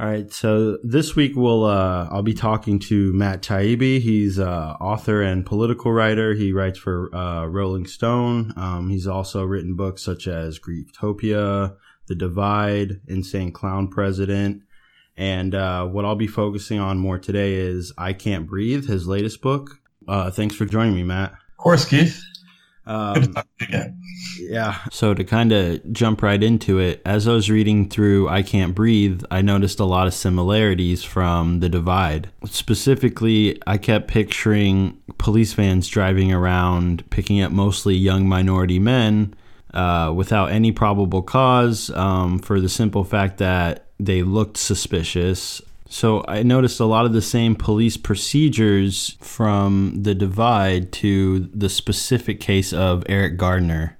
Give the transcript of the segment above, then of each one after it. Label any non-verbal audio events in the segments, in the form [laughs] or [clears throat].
All right, so this week we'll uh, I'll be talking to Matt Taibbi. He's uh, author and political writer. He writes for uh, Rolling Stone. Um, he's also written books such as Griftopia, The Divide, Insane Clown President, and uh, what I'll be focusing on more today is I Can't Breathe, his latest book. Uh, thanks for joining me, Matt. Of course, Keith. Um, [laughs] yeah. So to kind of jump right into it, as I was reading through I Can't Breathe, I noticed a lot of similarities from The Divide. Specifically, I kept picturing police vans driving around, picking up mostly young minority men uh, without any probable cause um, for the simple fact that they looked suspicious. So I noticed a lot of the same police procedures from the divide to the specific case of Eric Gardner.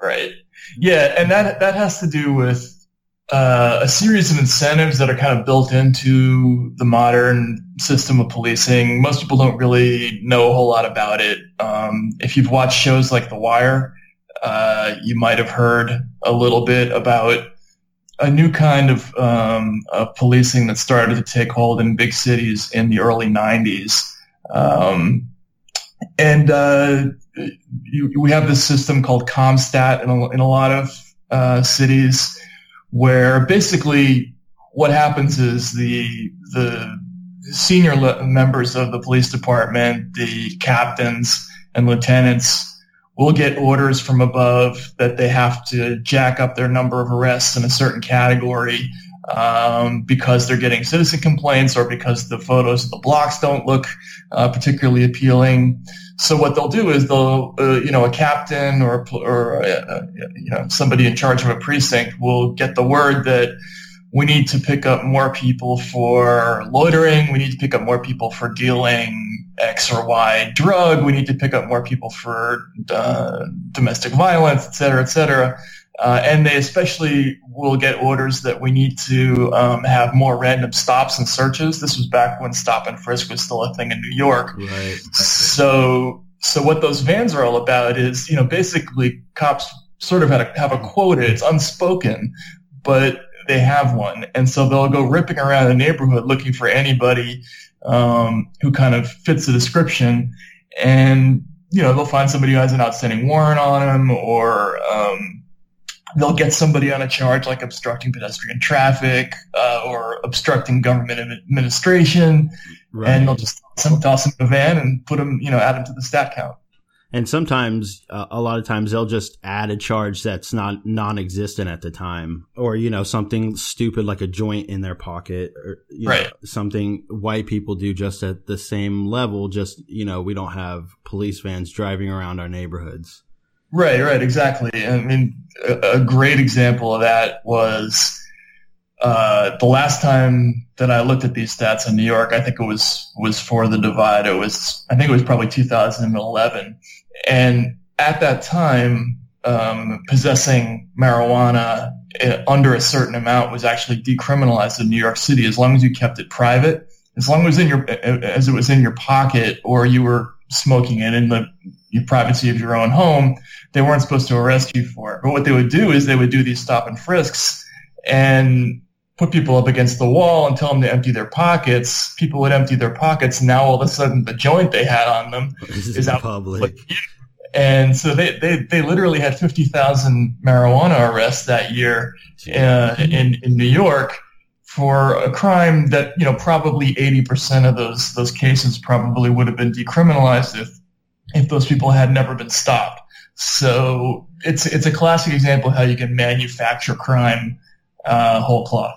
Right. Yeah, and that that has to do with uh, a series of incentives that are kind of built into the modern system of policing. Most people don't really know a whole lot about it. Um, if you've watched shows like The Wire, uh, you might have heard a little bit about a new kind of, um, of policing that started to take hold in big cities in the early 90s. Um, and uh, you, we have this system called CompStat in a, in a lot of uh, cities where basically what happens is the the senior le- members of the police department, the captains and lieutenants will get orders from above that they have to jack up their number of arrests in a certain category um, because they're getting citizen complaints or because the photos of the blocks don't look uh, particularly appealing. So what they'll do is they'll, uh, you know, a captain or, or uh, you know somebody in charge of a precinct will get the word that we need to pick up more people for loitering. We need to pick up more people for dealing X or Y drug. We need to pick up more people for uh, domestic violence, et cetera, et cetera. Uh, and they especially will get orders that we need to um, have more random stops and searches. This was back when stop and frisk was still a thing in New York. Right. So, so what those vans are all about is, you know, basically cops sort of have a, have a quota. It's unspoken, but they have one. And so they'll go ripping around the neighborhood looking for anybody um, who kind of fits the description. And, you know, they'll find somebody who has an outstanding warrant on them or um, they'll get somebody on a charge like obstructing pedestrian traffic uh, or obstructing government administration. Right. And they'll just toss them in a van and put them, you know, add them to the stat count and sometimes uh, a lot of times they'll just add a charge that's not non-existent at the time or you know something stupid like a joint in their pocket or right. know, something white people do just at the same level just you know we don't have police vans driving around our neighborhoods right right exactly i mean a, a great example of that was uh, the last time that I looked at these stats in New York, I think it was was for the divide. It was I think it was probably 2011, and at that time, um, possessing marijuana uh, under a certain amount was actually decriminalized in New York City as long as you kept it private, as long as in your as it was in your pocket or you were smoking it in the privacy of your own home. They weren't supposed to arrest you for it. But what they would do is they would do these stop and frisks and put people up against the wall and tell them to empty their pockets. People would empty their pockets. Now all of a sudden the joint they had on them [laughs] is out public. And so they, they, they literally had 50,000 marijuana arrests that year uh, in, in New York for a crime that, you know, probably 80% of those, those cases probably would have been decriminalized if, if those people had never been stopped. So it's, it's a classic example of how you can manufacture crime uh, whole cloth.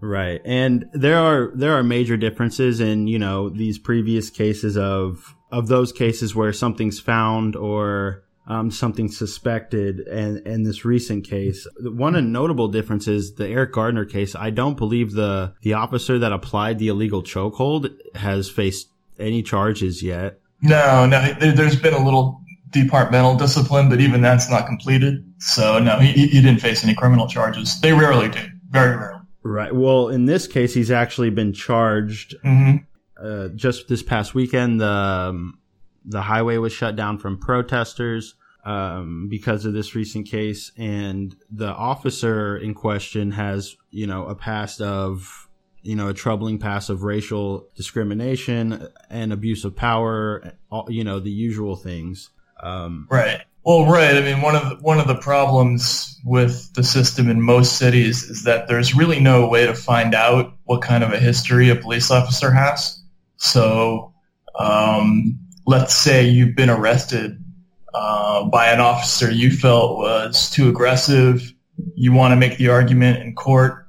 Right. And there are there are major differences in, you know, these previous cases of of those cases where something's found or um, something suspected and in this recent case. One notable difference is the Eric Gardner case. I don't believe the the officer that applied the illegal chokehold has faced any charges yet. No, no, there's been a little departmental discipline, but even that's not completed. So no, he, he didn't face any criminal charges. They rarely do, very rarely. Right. Well, in this case, he's actually been charged. Mm-hmm. Uh, just this past weekend, the um, the highway was shut down from protesters. um, because of this recent case, and the officer in question has, you know, a past of, you know, a troubling past of racial discrimination and abuse of power, you know, the usual things. Um, right. Well, right. I mean, one of the, one of the problems with the system in most cities is that there's really no way to find out what kind of a history a police officer has. So, um, let's say you've been arrested uh, by an officer you felt was too aggressive. You want to make the argument in court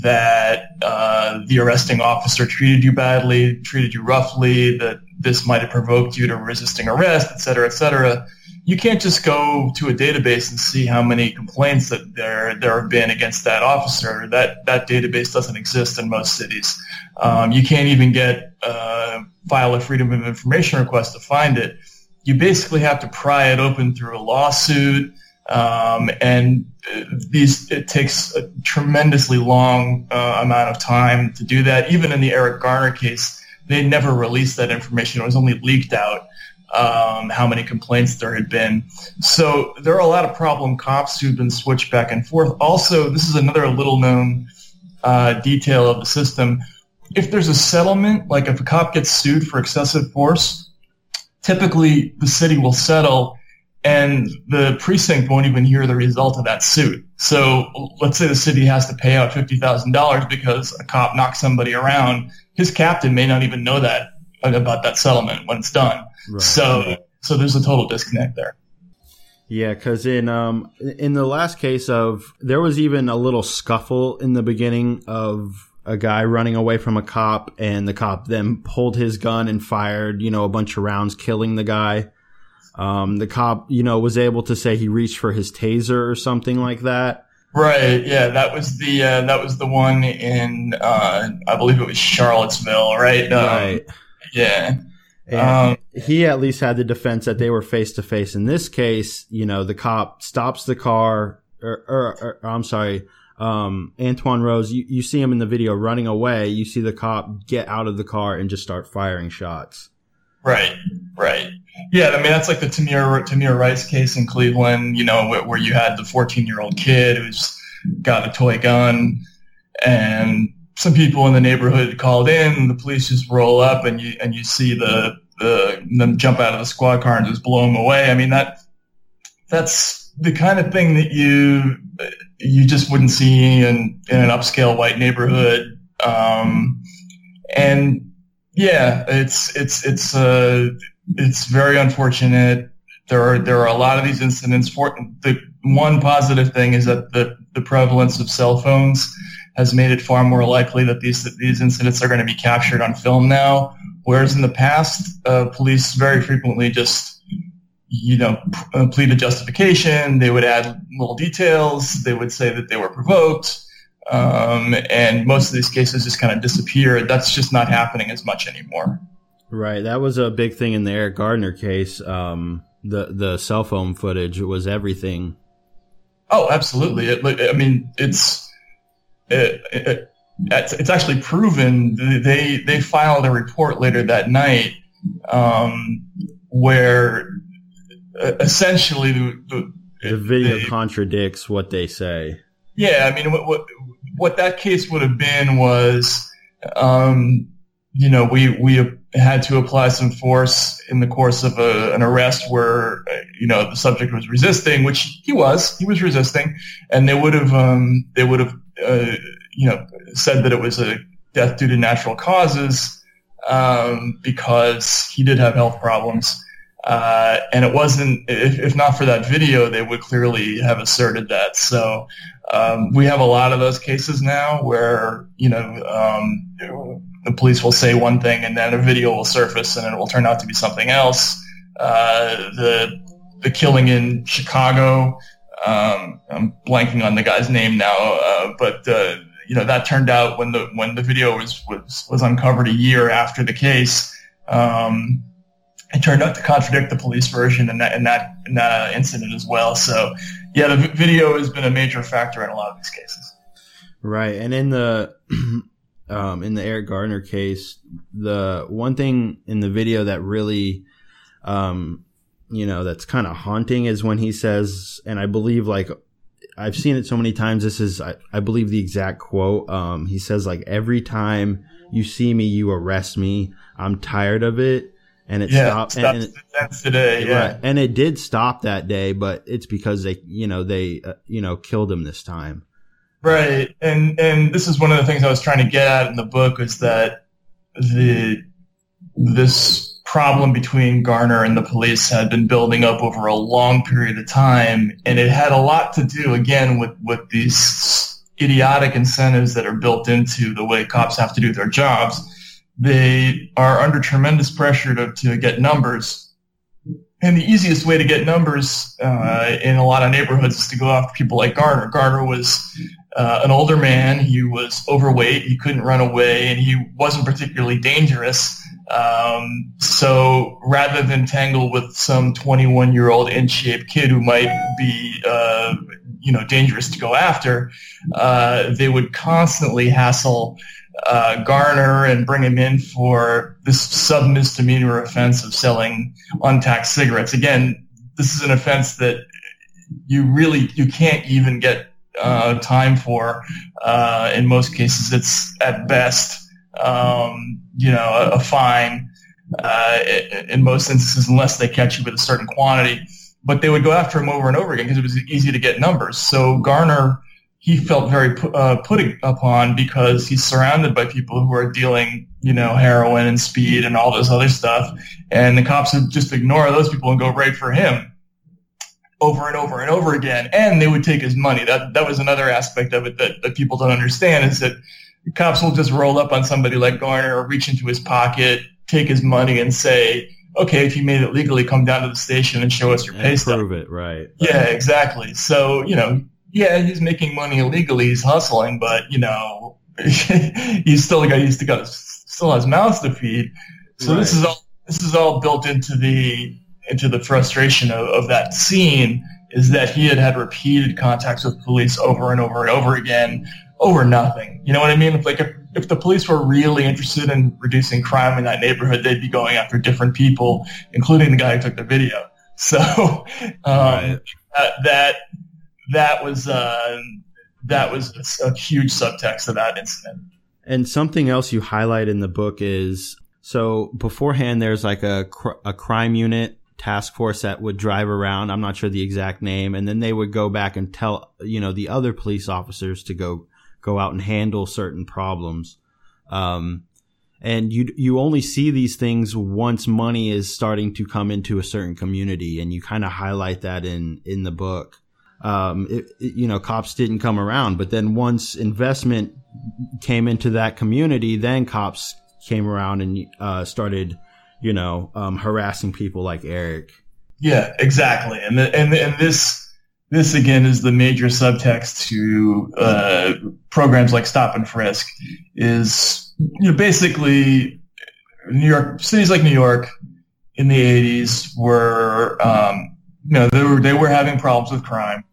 that uh, the arresting officer treated you badly, treated you roughly, that this might have provoked you to resisting arrest, et cetera, et cetera you can't just go to a database and see how many complaints that there there have been against that officer. That that database doesn't exist in most cities. Um, you can't even get uh, file a freedom of information request to find it. You basically have to pry it open through a lawsuit, um, and uh, these it takes a tremendously long uh, amount of time to do that. Even in the Eric Garner case, they never released that information; it was only leaked out um, how many complaints there had been. So there are a lot of problem cops who've been switched back and forth. Also, this is another little known uh, detail of the system. If there's a settlement, like if a cop gets sued for excessive force, typically the city will settle and the precinct won't even hear the result of that suit. So let's say the city has to pay out $50,000 because a cop knocked somebody around. His captain may not even know that about that settlement when it's done. Right. So so there's a total disconnect there. Yeah, because in um in the last case of there was even a little scuffle in the beginning of a guy running away from a cop, and the cop then pulled his gun and fired you know a bunch of rounds, killing the guy. Um, the cop you know was able to say he reached for his taser or something like that. Right. Yeah, that was the uh, that was the one in uh, I believe it was Charlottesville. Right. Um, right. Yeah. Um, he at least had the defense that they were face to face. In this case, you know, the cop stops the car, or, or, or I'm sorry, um, Antwon Rose, you, you see him in the video running away. You see the cop get out of the car and just start firing shots. Right, right. Yeah, I mean, that's like the Tamir, Tamir Rice case in Cleveland, you know, where, where you had the 14 year old kid who's got a toy gun and some people in the neighborhood called in. The police just roll up, and you and you see the, the them jump out of the squad car and just blow them away. I mean that that's the kind of thing that you you just wouldn't see in in an upscale white neighborhood. Um, and yeah, it's it's it's uh, it's very unfortunate. There are there are a lot of these incidents. For the one positive thing is that the the prevalence of cell phones has made it far more likely that these these incidents are going to be captured on film now. Whereas in the past, uh, police very frequently just you know uh, plead a justification. They would add little details. They would say that they were provoked. Um, and most of these cases just kind of disappear. That's just not happening as much anymore. Right. That was a big thing in the Eric Gardner case. Um, the the cell phone footage was everything. Oh, absolutely. It, I mean, it's it, it, it's actually proven they they filed a report later that night um, where uh, essentially the, the, the video they, contradicts what they say. Yeah, I mean what, what what that case would have been was um, you know we we had to apply some force in the course of a, an arrest where you know the subject was resisting, which he was. He was resisting, and they would have um, they would have uh, you know, said that it was a death due to natural causes um, because he did have health problems. Uh, and it wasn't, if, if, not for that video, they would clearly have asserted that. So um, we have a lot of those cases now where, you know, um, the police will say one thing and then a video will surface and it will turn out to be something else. Uh, the, the killing in Chicago, um, I'm blanking on the guy's name now, uh, but uh, you know that turned out when the when the video was was was uncovered a year after the case. Um, it turned out to contradict the police version in that in that in that incident as well. So, yeah, the video has been a major factor in a lot of these cases. Right, and in the [clears throat] um, in the Eric Gardner case, the one thing in the video that really um, you know, that's kind of haunting is when he says, and I believe like I've seen it so many times. This is, I, I believe, the exact quote. Um, he says, like, every time you see me, you arrest me. I'm tired of it. And it yeah, stopped. And, that's today. Yeah. Right, and it did stop that day, but it's because they, you know, they, uh, you know, killed him this time. Right. And, and this is one of the things I was trying to get at in the book was that the, this problem between Garner and the police had been building up over a long period of time. And it had a lot to do, again, with, with these idiotic incentives that are built into the way cops have to do their jobs. They are under tremendous pressure to, to get numbers. And the easiest way to get numbers uh, in a lot of neighborhoods is to go after people like Garner. Garner was uh, an older man. He was overweight. He couldn't run away, and he wasn't particularly dangerous. Um, so rather than tangle with some 21 year old in shape kid who might be, uh, you know, dangerous to go after, uh, they would constantly hassle uh, Garner and bring him in for this sub misdemeanor offense of selling untaxed cigarettes. Again, this is an offense that you really you can't even get uh, time for. Uh, in most cases, it's at best um, you know, a, a fine uh, in most instances, unless they catch you with a certain quantity. But they would go after him over and over again because it was easy to get numbers. So Garner, he felt very uh, put upon because he's surrounded by people who are dealing, you know, heroin and speed and all this other stuff. And the cops would just ignore those people and go right for him over and over and over again. And they would take his money. That, that was another aspect of it that, that people don't understand is that cops will just roll up on somebody like Garner or reach into his pocket, take his money, and say, "Okay, if you made it legally, come down to the station and show us your pay stub." Prove it, right? Yeah, exactly. So you know, yeah, he's making money illegally, he's hustling, but you know, [laughs] he's still got he's got still has mouths to feed. So right. this is all this is all built into the into the frustration of, of that scene is that he had had repeated contacts with police over and over and over again over nothing. You know what I mean? If, like if, if the police were really interested in reducing crime in that neighborhood, they'd be going after different people, including the guy who took the video. [laughs] So um, right. that, that that was uh, that was a, a huge subtext of that incident. And something else you highlight in the book is so beforehand there's like a cr- a crime unit task force that would drive around. I'm not sure the exact name, and then they would go back and tell you know the other police officers to go go out and handle certain problems. Um, and you you only see these things once money is starting to come into a certain community, and you kind of highlight that in in the book. Um, it, it, you know, cops didn't come around, but then once investment came into that community, then cops came around and uh, started, you know, um, harassing people like Eric. Yeah, exactly, and the, and and this this again is the major subtext to uh, programs like Stop and Frisk. Is you know basically New York cities like New York in the '80s were um, you know they were they were having problems with crime,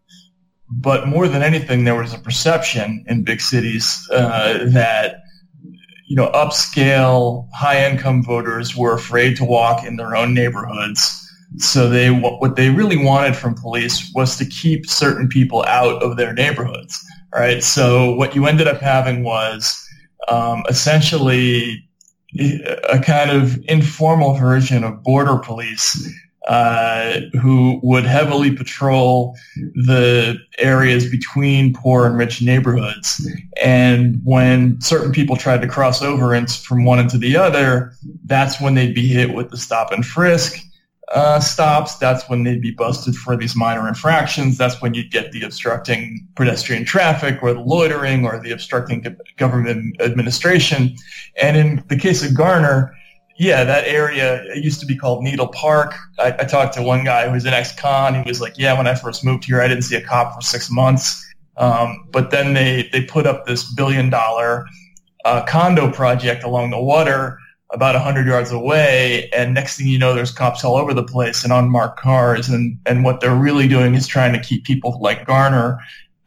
but more than anything, there was a perception in big cities uh, that you know upscale high income voters were afraid to walk in their own neighborhoods so they what they really wanted from police was to keep certain people out of their neighborhoods. Right. So what you ended up having was um, essentially a kind of informal version of border police uh, who would heavily patrol the areas between poor and rich neighborhoods. And when certain people tried to cross over from one into the other, that's when they'd be hit with the stop and frisk uh, stops, that's when they'd be busted for these minor infractions. That's when you'd get the obstructing pedestrian traffic or the loitering or the obstructing government administration. And in the case of Garner, yeah, that area it used to be called Needle Park. I, I talked to one guy who was an ex-con. He was like, "Yeah, when I first moved here, I didn't see a cop for six months, um, but then they they put up this billion-dollar uh, condo project along the water." About 100 yards away and next thing you know there's cops all over the place and unmarked cars and, and what they're really doing is trying to keep people like garner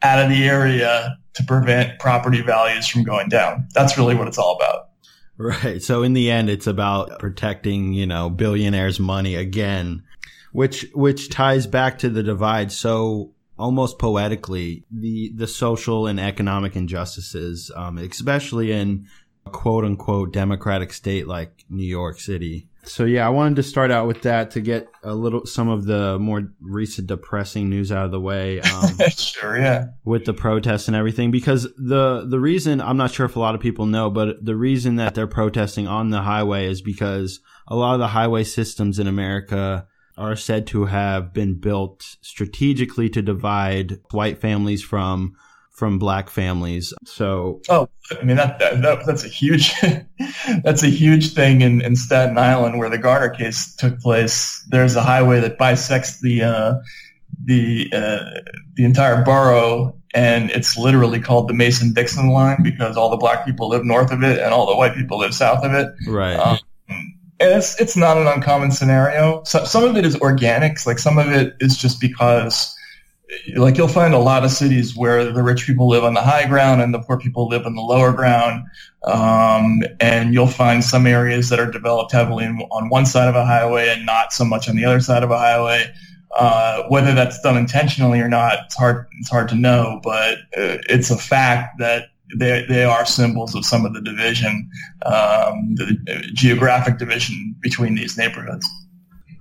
out of the area to prevent property values from going down. That's really what it's all about. Right. So in the end it's about protecting you know billionaires money again which which ties back to the divide so almost poetically the the social and economic injustices, um, especially in quote unquote democratic state like New York City. So yeah, I wanted to start out with that to get a little some of the more recent depressing news out of the way. Um, [laughs] sure, yeah. With the protests and everything, because the the reason I'm not sure if a lot of people know, but the reason that they're protesting on the highway is because a lot of the highway systems in America are said to have been built strategically to divide white families from from black families. So, oh, I mean that, that, that that's a huge [laughs] that's a huge thing in, in Staten Island where the Garner case took place. There's a highway that bisects the uh, the uh, the entire borough, and it's literally called the Mason Dixon line because all the black people live north of it and all the white people live south of it. Right. Um, and it's it's not an uncommon scenario. So, some of it is organics, like some of it is just because, like you'll find a lot of cities where the rich people live on the high ground and the poor people live on the lower ground, um, and you'll find some areas that are developed heavily on one side of a highway and not so much on the other side of a highway. Uh, whether that's done intentionally or not, it's hard it's hard to know, but uh, it's a fact that they, they are symbols of some of the division, um, the geographic division between these neighborhoods.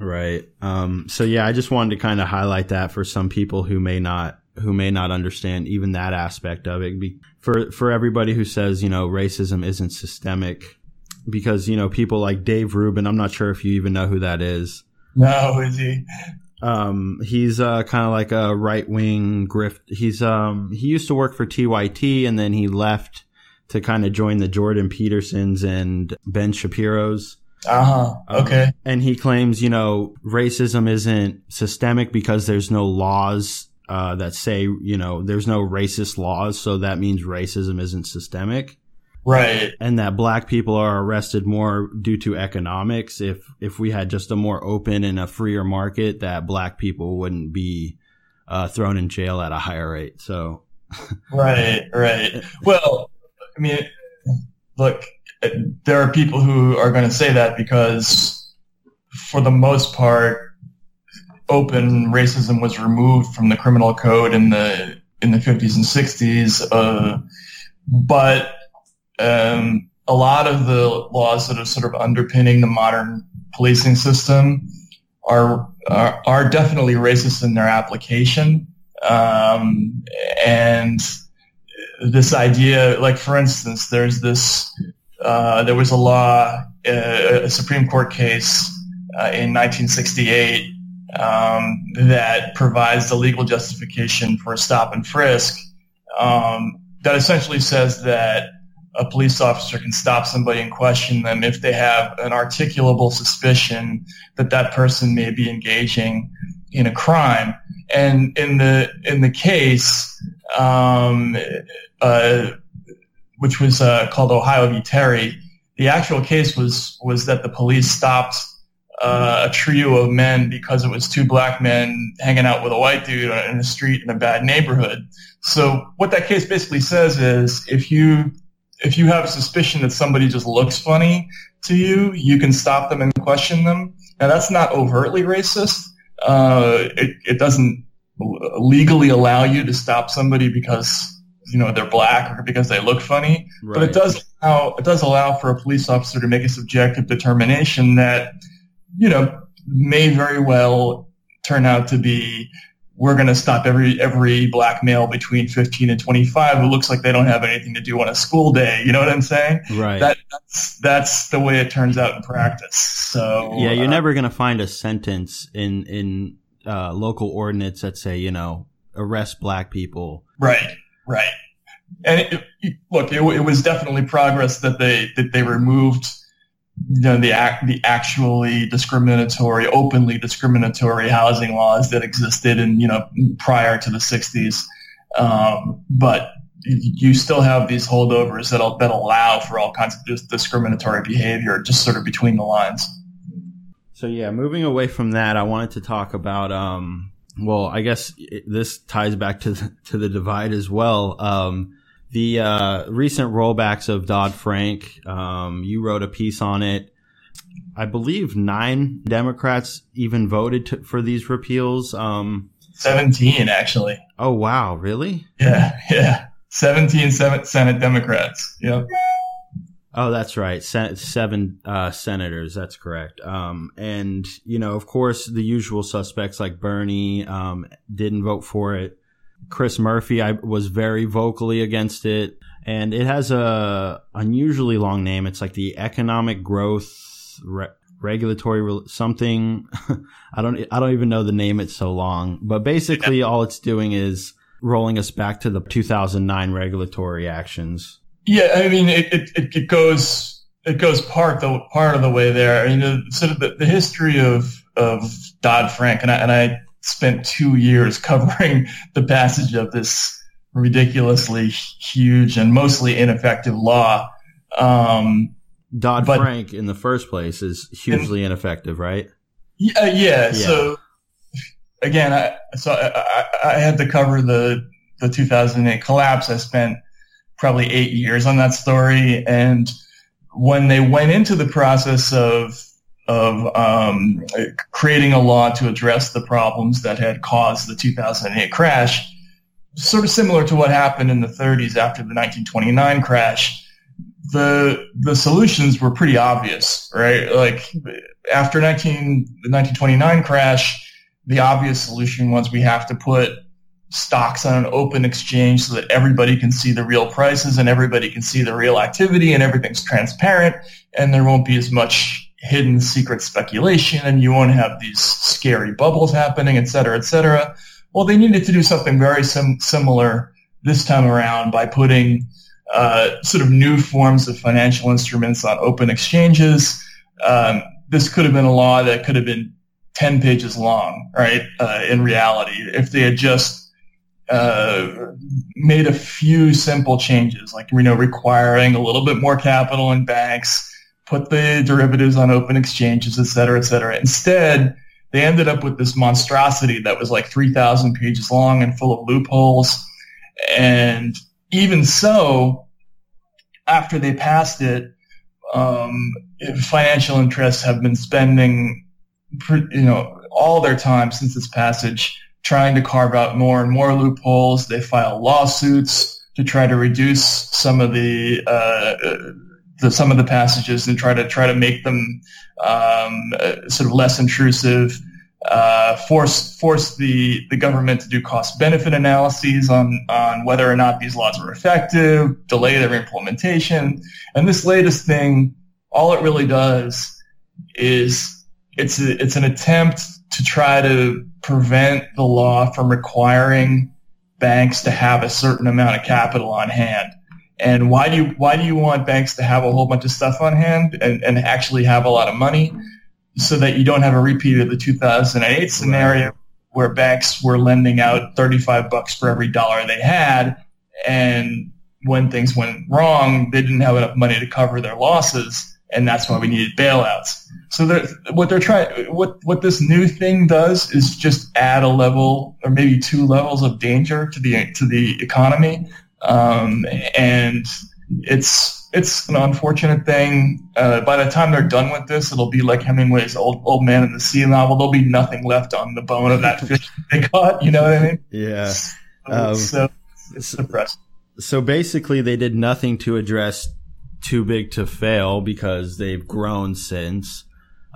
Right. Um, so yeah, I just wanted to kind of highlight that for some people who may not who may not understand even that aspect of it. For for everybody who says you know racism isn't systemic, because you know people like Dave Rubin. I'm not sure if you even know who that is. No, is he? Um, he's uh, kind of like a right wing grift. He's um, he used to work for TYT and then he left to kind of join the Jordan Petersons and Ben Shapiro's. Uh huh. Okay. Um, and he claims, you know, racism isn't systemic because there's no laws uh, that say, you know, there's no racist laws, so that means racism isn't systemic. Right. And that black people are arrested more due to economics. If, if we had just a more open and a freer market, that black people wouldn't be, uh, thrown in jail at a higher rate. So. [laughs] right, right. Well, I mean, look, there are people who are going to say that because for the most part, open racism was removed from the criminal code in the, in the 50s and 60s. Uh, but um, a lot of the laws that are sort of underpinning the modern policing system are are, are definitely racist in their application. Um, and this idea, like for instance, there's this, uh, there was a law, uh, a Supreme Court case uh, in 1968 um, that provides the legal justification for a stop and frisk um, that essentially says that a police officer can stop somebody and question them if they have an articulable suspicion that that person may be engaging in a crime. And in the in the case, um, uh, which was uh, called Ohio v. Terry, the actual case was was that the police stopped uh, a trio of men because it was two black men hanging out with a white dude in the street in a bad neighborhood. So what that case basically says is if you if you have a suspicion that somebody just looks funny to you, you can stop them and question them. Now that's not overtly racist. Uh, it, it doesn't legally allow you to stop somebody because you know they're black or because they look funny, right. but it does allow it does allow for a police officer to make a subjective determination that you know may very well turn out to be we're going to stop every every black male between 15 and 25 who looks like they don't have anything to do on a school day. You know what I'm saying? Right. That, that's that's the way it turns out in practice. So yeah, you're uh, never going to find a sentence in in uh, local ordinance that say you know arrest black people. Right. Right. And it, it, look, it, it was definitely progress that they that they removed you know, the act, the actually discriminatory, openly discriminatory housing laws that existed in, you know, prior to the 60s. Um, but you still have these holdovers that that allow for all kinds of discriminatory behavior, just sort of between the lines. So yeah, moving away from that, I wanted to talk about. Um, well, I guess this ties back to the, [laughs] to the divide as well. Um, the uh, recent rollbacks of Dodd Frank. Um, you wrote a piece on it. I believe nine Democrats even voted to, for these repeals. Um, 17, actually. Oh, wow. Really? Yeah. [laughs] Yeah. 17 Senate Democrats. Yep. Oh, that's right. Sen- seven uh, senators. That's correct. Um, and you know, of course, the usual suspects like Bernie um, didn't vote for it. Chris Murphy, I was very vocally against it, and it has a unusually long name. It's like the Economic Growth Re- Regulatory Re- something. [laughs] I don't. I don't even know the name. It's so long, but basically, all it's doing is rolling us back to the 2009 regulatory actions. Yeah, I mean, it, it, it goes it goes part the part of the way there. I mean, sort of the, the history of of Dodd Frank, and I, and I spent two years [laughs] covering the passage of this ridiculously huge and mostly ineffective law. Um, Dodd Frank, in the first place, is hugely in, ineffective, right? Yeah, yeah, yeah. So again, I so I, I, had to cover the the 2008 collapse. I spent probably eight years on that story. And when they went into the process of of um, creating a law to address the problems that had caused the 2008 crash, sort of similar to what happened in the 30s after the 1929 crash, the the solutions were pretty obvious, right? Like after 19, the 1929 crash, the obvious solution was we have to put stocks on an open exchange so that everybody can see the real prices and everybody can see the real activity and everything's transparent and there won't be as much hidden secret speculation and you won't have these scary bubbles happening, et cetera, et cetera. Well, they needed to do something very sim- similar this time around by putting uh, sort of new forms of financial instruments on open exchanges. Um, this could have been a law that could have been 10 pages long, right? Uh, in reality, if they had just uh, made a few simple changes, like you know, requiring a little bit more capital in banks, put the derivatives on open exchanges, et cetera, et cetera. Instead, they ended up with this monstrosity that was like 3,000 pages long and full of loopholes. And even so, after they passed it, um, financial interests have been spending, you know, all their time since its passage trying to carve out more and more loopholes. They file lawsuits to try to reduce some of the, uh, the some of the passages and try to try to make them um, sort of less intrusive. Uh, force force the, the government to do cost benefit analyses on on whether or not these laws are effective, delay their implementation, and this latest thing, all it really does is it's a, it's an attempt to try to prevent the law from requiring banks to have a certain amount of capital on hand. And why do you why do you want banks to have a whole bunch of stuff on hand and, and actually have a lot of money so that you don't have a repeat of the 2008 scenario where banks were lending out 35 bucks for every dollar they had and when things went wrong they didn't have enough money to cover their losses and that's why we needed bailouts. So they're, what they're trying, what what this new thing does is just add a level or maybe two levels of danger to the to the economy, um, and it's it's an unfortunate thing. Uh, by the time they're done with this, it'll be like Hemingway's old old man in the sea novel. There'll be nothing left on the bone of that [laughs] fish they caught. You know what I mean? Yeah. So, um, so it's depressing. So basically, they did nothing to address too big to fail because they've grown since.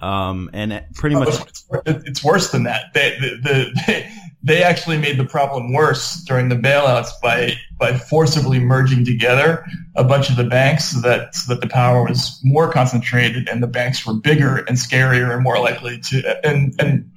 Um, and pretty much, [laughs] it's worse than that. They, the, the, [laughs] they actually made the problem worse during the bailouts by by forcibly merging together a bunch of the banks so that so that the power was more concentrated and the banks were bigger and scarier and more likely to and and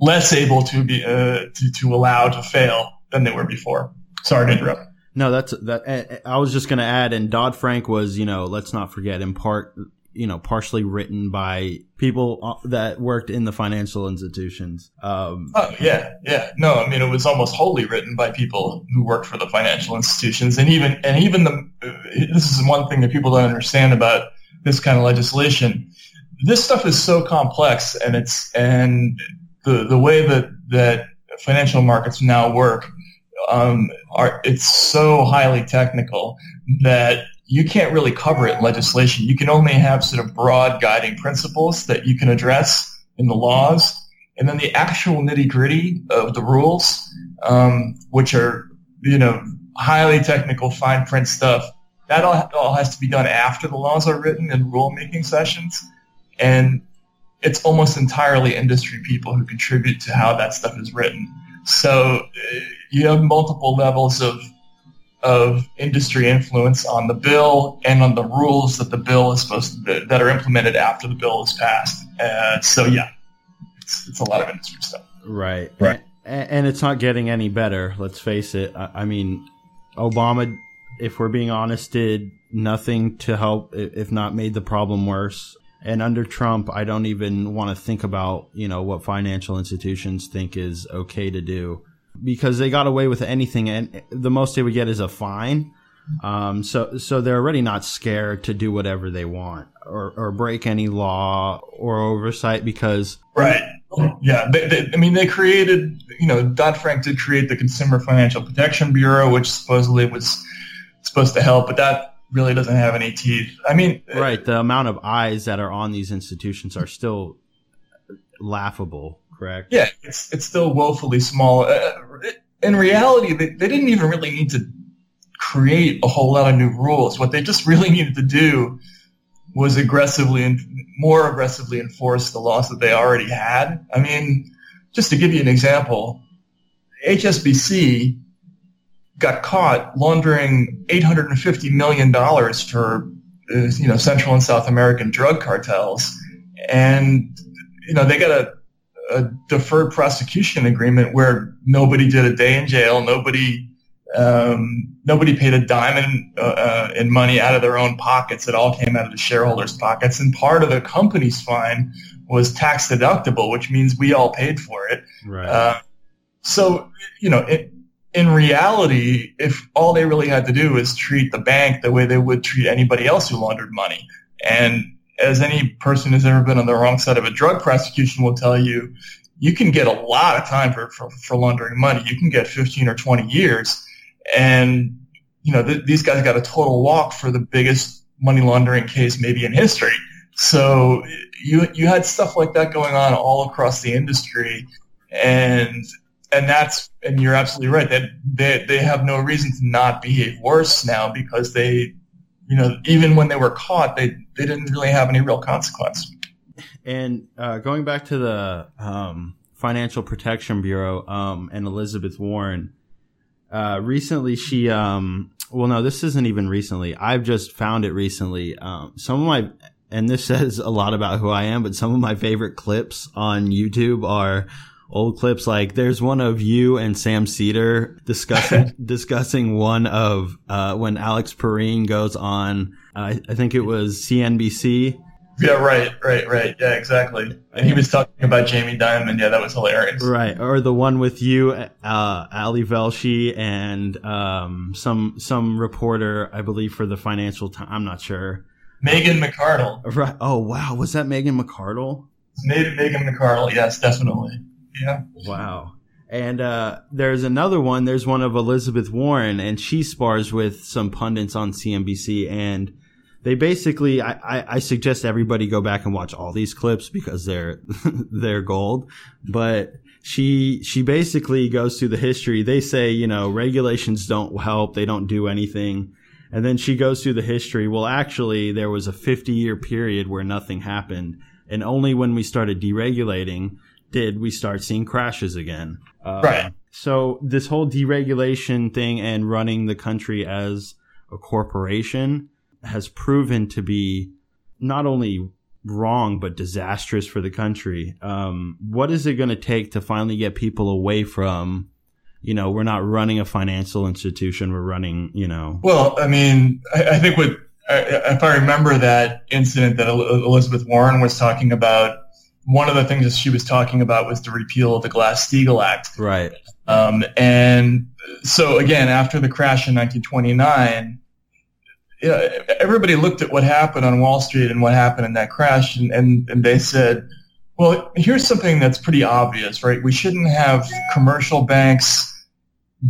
less able to be uh, to to allow to fail than they were before. Sorry to interrupt. No, that's that. I was just going to add, and Dodd Frank was, you know, let's not forget, in part, you know, partially written by people uh, that worked in the financial institutions. Um, oh yeah, yeah. No, I mean it was almost wholly written by people who worked for the financial institutions, and even and even the this is one thing that people don't understand about this kind of legislation. This stuff is so complex, and it's and the the way that that financial markets now work um, are it's so highly technical that you can't really cover it in legislation. You can only have sort of broad guiding principles that you can address in the laws. And then the actual nitty gritty of the rules, um, which are, you know, highly technical fine print stuff, that all, all has to be done after the laws are written in rulemaking sessions. And it's almost entirely industry people who contribute to how that stuff is written. So uh, you have multiple levels of of industry influence on the bill and on the rules that the bill is supposed to that are implemented after the bill is passed. Uh, so yeah, it's, it's a lot of industry stuff. Right. Right. And, and it's not getting any better. Let's face it. I, I mean, Obama, if we're being honest, did nothing to help, if not made the problem worse. And under Trump, I don't even want to think about, you know, what financial institutions think is okay to do because they got away with anything and the most they would get is a fine. Um, so, so they're already not scared to do whatever they want or, or break any law or oversight because. Right. Yeah. They, they, I mean, they created, you know, Dodd Frank did create the Consumer Financial Protection Bureau, which supposedly was supposed to help, but that really doesn't have any teeth. I mean, right. The amount of eyes that are on these institutions are still laughable, correct? Yeah, it's it's still woefully small. Uh, in reality, they, they didn't even really need to create a whole lot of new rules. What they just really needed to do was aggressively and more aggressively enforce the laws that they already had. I mean, just to give you an example, HSBC got caught laundering 850 million dollars for uh, you know Central and South American drug cartels, and you know they got a, a deferred prosecution agreement where nobody did a day in jail, nobody um, nobody paid a dime in, uh, uh, in money out of their own pockets. It all came out of the shareholders' pockets, and part of the company's fine was tax deductible, which means we all paid for it. Right. Uh, so you know, it, in reality, if all they really had to do was treat the bank the way they would treat anybody else who laundered money, and as any person who's ever been on the wrong side of a drug prosecution will tell you, you can get a lot of time for, for, for laundering money. You can get 15 or 20 years. And, you know, th- these guys got a total walk for the biggest money laundering case maybe in history. So you, you had stuff like that going on all across the industry. And and that's and you're absolutely right that they they have no reason to not behave worse now because they you know even when they were caught they they didn't really have any real consequence. And uh, going back to the um, financial protection bureau um, and elizabeth warren uh, recently she um, well no this isn't even recently. I've just found it recently. Um, some of my and this says a lot about who i am but some of my favorite clips on youtube are old clips like there's one of you and Sam Seder [laughs] discussing discussing one of uh, when Alex Pareene goes on uh, I think it was CNBC. Yeah, right, right, right. Yeah, exactly. And he was talking about Jamie Dimon. Yeah, that was hilarious. Right, or the one with you, uh, Ali Velshi, and um, some some reporter, I believe, for the Financial Times. I'm not sure. Megan McArdle. Right. Oh wow, was that Megan McArdle? Megan McArdle. Yes, definitely. Yeah. Wow. And uh, there's another one. There's one of Elizabeth Warren, and she spars with some pundits on CNBC. And they basically, I, I, I suggest everybody go back and watch all these clips because they're [laughs] they're gold. But she she basically goes through the history. They say you know regulations don't help. They don't do anything. And then she goes through the history. Well, actually, there was a 50 year period where nothing happened. And only when we started deregulating did we start seeing crashes again. Uh, right. So this whole deregulation thing and running the country as a corporation has proven to be not only wrong but disastrous for the country. Um, what is it going to take to finally get people away from? You know, we're not running a financial institution. We're running, you know. Well, I mean, I, I think what if I remember that incident that Elizabeth Warren was talking about one of the things that she was talking about was the repeal of the Glass-Steagall Act. Right. Um, and so again, after the crash in 1929, you everybody looked at what happened on Wall Street and what happened in that crash, and, and, and they said, well, here's something that's pretty obvious, right? We shouldn't have commercial banks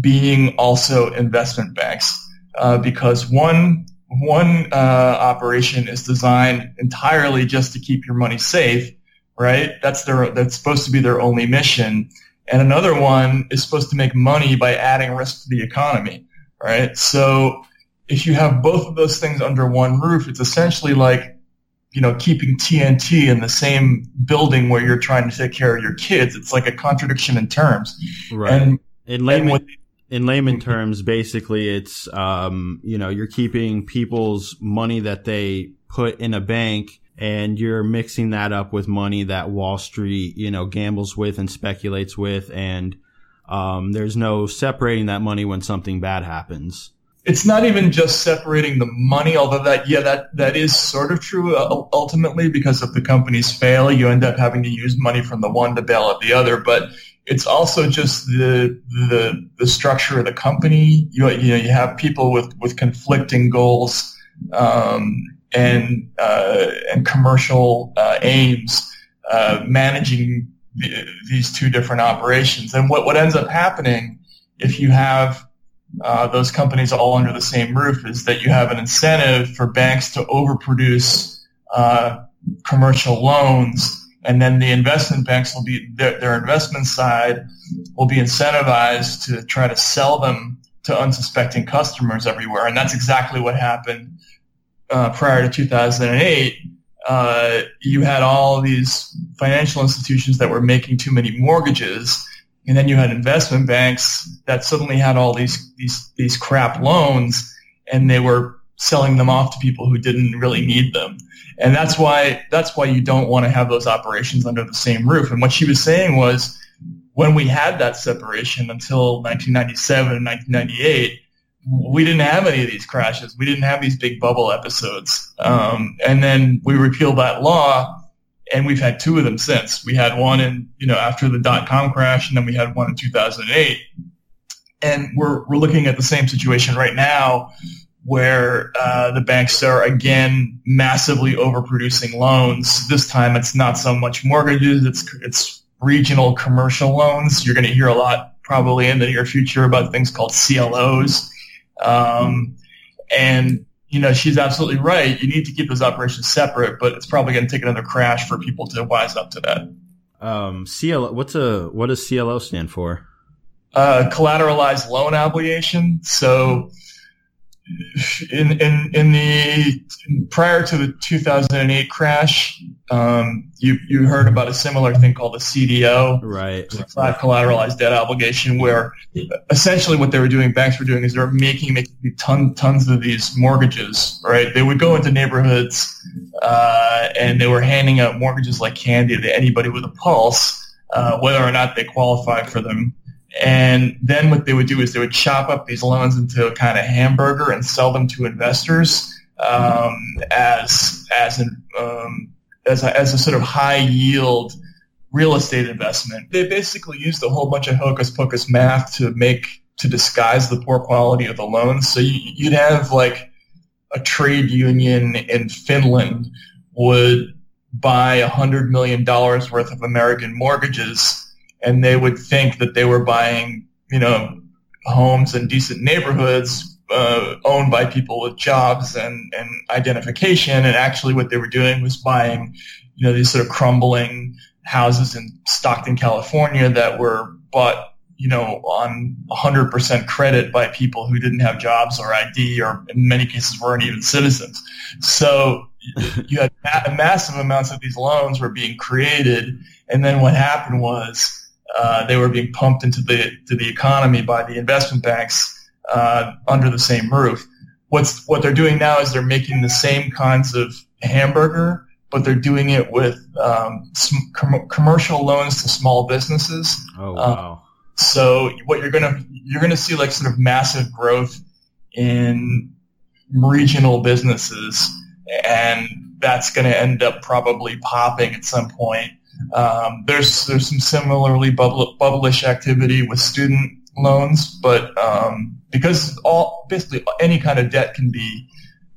being also investment banks uh, because one, one uh, operation is designed entirely just to keep your money safe, right? That's their that's supposed to be their only mission, and another one is supposed to make money by adding risk to the economy, right? So if you have both of those things under one roof, it's essentially like you know keeping TNT in the same building where you're trying to take care of your kids. It's like a contradiction in terms, right? And, in layman, in layman terms, basically, it's um, you know you're keeping people's money that they put in a bank and you're mixing that up with money that Wall Street, you know, gambles with and speculates with, and um, there's no separating that money when something bad happens. It's not even just separating the money, although that yeah that that is sort of true uh, ultimately because if the companies fail, you end up having to use money from the one to bail out the other. But it's also just the the the structure of the company. You you know you have people with with conflicting goals. Um, and uh, and commercial uh, aims uh, managing the, these two different operations. And what, what ends up happening if you have uh, those companies all under the same roof is that you have an incentive for banks to overproduce uh, commercial loans, and then the investment banks will be their, their investment side will be incentivized to try to sell them to unsuspecting customers everywhere, and that's exactly what happened uh, prior to 2008, uh, you had all these financial institutions that were making too many mortgages, and then you had investment banks that suddenly had all these these these crap loans, and they were selling them off to people who didn't really need them. And that's why that's why you don't want to have those operations under the same roof. And what she was saying was when we had that separation until 1997 and 1998, we didn't have any of these crashes. We didn't have these big bubble episodes. Um, and then we repealed that law, and we've had two of them since. We had one in, you know, after the dot com crash, and then we had one in 2008. And we're, we're looking at the same situation right now where uh, the banks are again massively overproducing loans. This time it's not so much mortgages, it's, it's regional commercial loans. You're going to hear a lot probably in the near future about things called CLOs um, and you know, she's absolutely right. You need to keep those operations separate, but it's probably going to take another crash for people to wise up to that. Um, CLO, what's a what does CLO stand for? Uh, collateralized loan obligation. So in in in the prior to the 2008 crash, um, you you heard about a similar thing called a CDO, right? Flat collateralized debt obligation, where essentially what they were doing, banks were doing, is they were making making ton, tons of these mortgages, right? They would go into neighborhoods uh, and they were handing out mortgages like candy to anybody with a pulse, uh, whether or not they qualified for them. And then what they would do is they would chop up these loans into a kind of hamburger and sell them to investors um, as as an um, as a, as a sort of high yield real estate investment. They basically used a whole bunch of hocus pocus math to make to disguise the poor quality of the loans. So you, you'd have like a trade union in Finland would buy a hundred million dollars worth of American mortgages and they would think that they were buying, you know, homes in decent neighborhoods uh, owned by people with jobs and, and identification. And actually what they were doing was buying, you know, these sort of crumbling houses in Stockton, California that were bought, you know, on 100% credit by people who didn't have jobs or ID or in many cases weren't even citizens. So you had massive amounts of these loans were being created. And then what happened was uh, they were being pumped into the to the economy by the investment banks uh, under the same roof. What's what they're doing now is they're making the same kinds of hamburger, but they're doing it with um, com- commercial loans to small businesses. Oh uh, wow! so what you're gonna you're gonna see like sort of massive growth in regional businesses, and that's going to end up probably popping at some point um, there's there's some similarly bubble, bubblish activity with student loans, but um, because all basically any kind of debt can be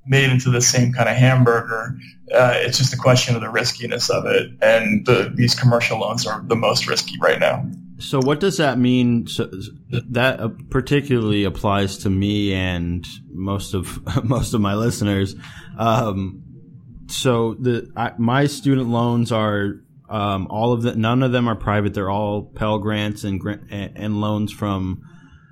made into the same kind of hamburger, uh, it's just a question of the riskiness of it, and the, these commercial loans are the most risky right now. So what does that mean? So that uh, particularly applies to me and most of [laughs] most of my listeners. Um, so the I, my student loans are um, all of the none of them are private. They're all Pell grants and and loans from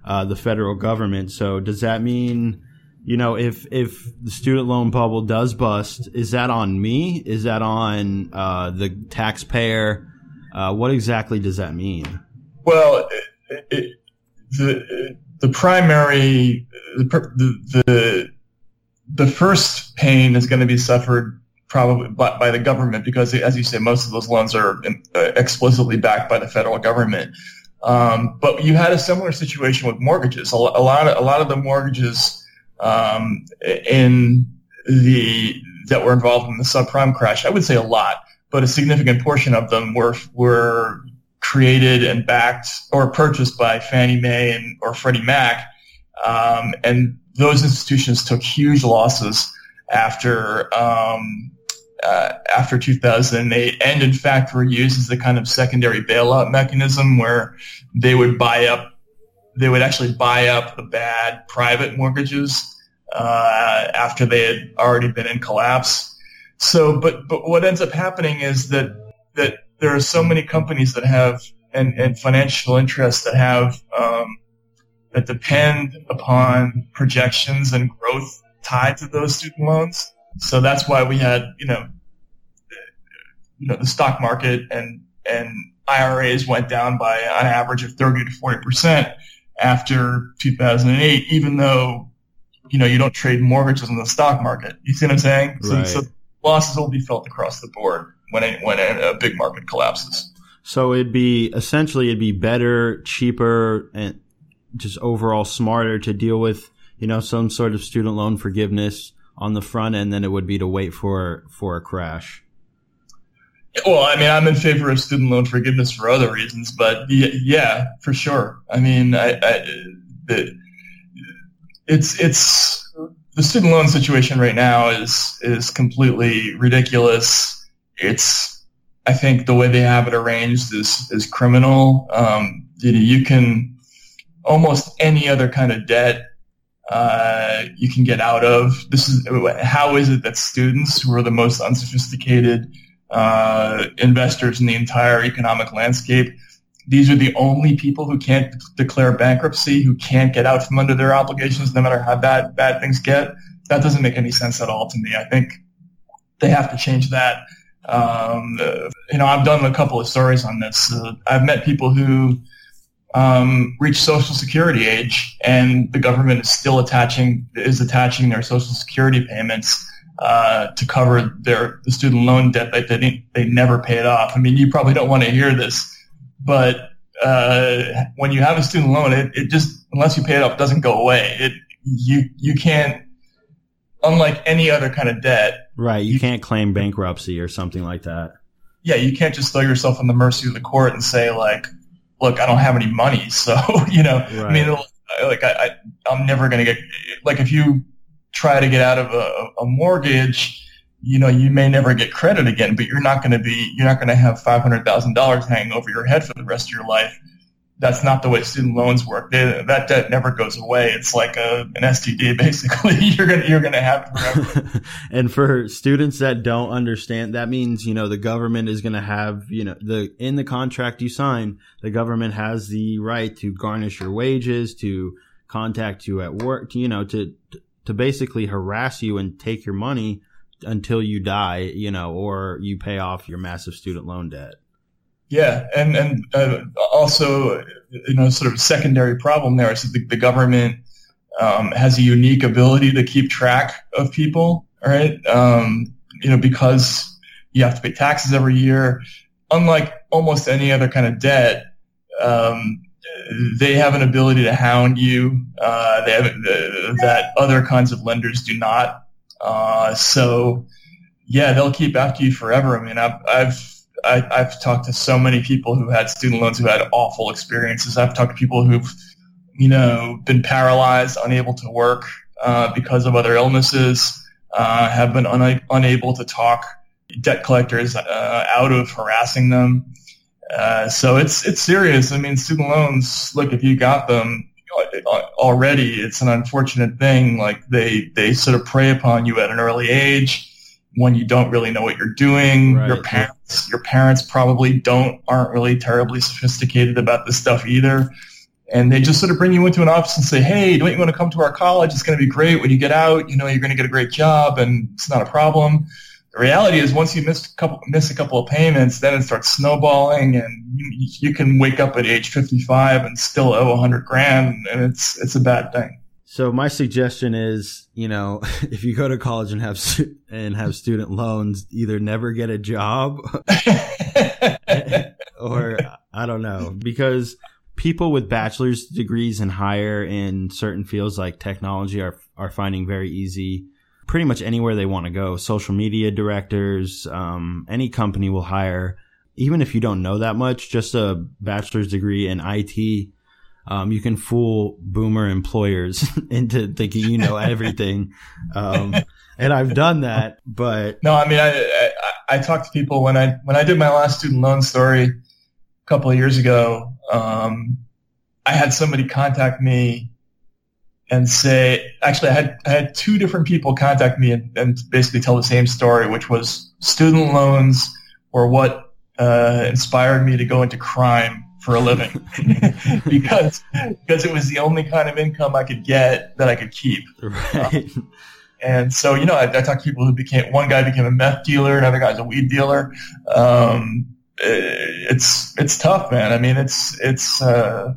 uh, the federal government. So does that mean? You know, if if the student loan bubble does bust, is that on me? Is that on uh, the taxpayer? Uh, what exactly does that mean? Well, it, it, the the primary the, the the first pain is going to be suffered probably by, by, the government because, as you say, most of those loans are uh, explicitly backed by the federal government. Um, but you had a similar situation with mortgages. A, a lot of a lot of the mortgages um, in the that were involved in the subprime crash, I would say a lot, but a significant portion of them were were created and backed or purchased by Fannie Mae and or Freddie Mac, um, and those institutions took huge losses after um, uh, after 2008, and in fact were used as a kind of secondary bailout mechanism where they would buy up, they would actually buy up the bad private mortgages uh, after they had already been in collapse. So, but but what ends up happening is that that there are so many companies that have and, and financial interests that have um, that depend upon projections and growth tied to those student loans. So that's why we had, you know, you know, the stock market and and IRAs went down by an average of 30 to 40 percent after 2008, even though you know you don't trade mortgages in the stock market. You see what I'm saying? Right. So, so losses will be felt across the board when a, when a big market collapses. So it'd be essentially it'd be better, cheaper, and just overall smarter to deal with you know some sort of student loan forgiveness on the front end than it would be to wait for for a crash. Well, I mean, I'm in favor of student loan forgiveness for other reasons, but yeah, for sure. I mean, I, I, it's it's the student loan situation right now is is completely ridiculous. It's I think the way they have it arranged is is criminal. Um, you know, you can almost any other kind of debt uh, you can get out of. This is how is it that students who are the most unsophisticated uh, investors in the entire economic landscape, these are the only people who can't declare bankruptcy, who can't get out from under their obligations, no matter how bad bad things get. That doesn't make any sense at all to me. I think they have to change that. Um, you know, I've done a couple of stories on this. Uh, I've met people who um, reach Social Security age, and the government is still attaching is attaching their Social Security payments uh, to cover their the student loan debt that they didn't, they never paid off. I mean, you probably don't want to hear this, but uh, when you have a student loan, it, it just unless you pay it off, doesn't go away. It you you can't unlike any other kind of debt. Right, you, you can't claim bankruptcy or something like that. Yeah, you can't just throw yourself on the mercy of the court and say like, look, I don't have any money, [laughs] so you know, right. I mean, like I, I am never gonna get like if you try to get out of a, a mortgage, you know, you may never get credit again, but you're not going to be, you're not going to have $500,000 hanging over your head for the rest of your life that's not the way student loans work. They, that debt never goes away. It's like a, an STD, [laughs] basically. you're gonna you're gonna have it forever. [laughs] and for students that don't understand, that means you know the government is gonna have you know the in the contract you sign, the government has the right to garnish your wages, to contact you at work, you know, to to basically harass you and take your money until you die, you know, or you pay off your massive student loan debt. Yeah, and and uh, also, you know, sort of secondary problem there is that the, the government um, has a unique ability to keep track of people, right? Um, you know, because you have to pay taxes every year. Unlike almost any other kind of debt, um, they have an ability to hound you. Uh, they have uh, that other kinds of lenders do not. Uh, so, yeah, they'll keep after you forever. I mean, I've, I've I, I've talked to so many people who had student loans who had awful experiences. I've talked to people who've, you know, been paralyzed, unable to work uh, because of other illnesses, uh, have been una- unable to talk debt collectors uh, out of harassing them. Uh, so it's it's serious. I mean, student loans. Look, if you got them already, it's an unfortunate thing. Like they they sort of prey upon you at an early age when you don't really know what you're doing. Right. Your parents your parents probably don't aren't really terribly sophisticated about this stuff either. And they just sort of bring you into an office and say, "Hey, don't you want to come to our college? It's going to be great when you get out. You know, you're going to get a great job, and it's not a problem." the reality is once you miss a couple miss a couple of payments, then it starts snowballing, and you, you can wake up at age 55 and still owe 100 grand, and it's it's a bad thing. So my suggestion is, you know, [laughs] if you go to college and have and have student loans, either never get a job, [laughs] or I don't know, because people with bachelor's degrees and higher in certain fields like technology are are finding very easy pretty much anywhere they want to go. Social media directors, um, any company will hire, even if you don't know that much, just a bachelor's degree in IT. Um, you can fool boomer employers [laughs] into thinking you know [laughs] everything. Um, and I've done that, but no, I mean, I, I, I talked to people when I, when I did my last student loan story a couple of years ago. Um, I had somebody contact me and say, actually, I had, I had two different people contact me and, and basically tell the same story, which was student loans or what uh, inspired me to go into crime for a living [laughs] [laughs] because because it was the only kind of income I could get that I could keep. Right. Uh, and so, you know, I, I talked to people who became one guy became a meth dealer, another guy's a weed dealer. Um, it's it's tough, man. I mean, it's it's uh,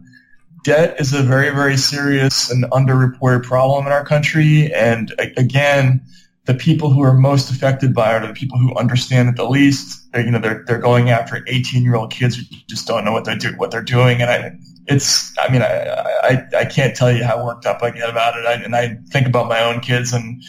debt is a very, very serious and underreported problem in our country. And again, the people who are most affected by it are the people who understand it the least. They're, you know, they're, they're going after 18 year old kids who just don't know what they're doing, what they're doing. And I, it's, I mean, I, I, I can't tell you how worked up I get about it. I, and I think about my own kids and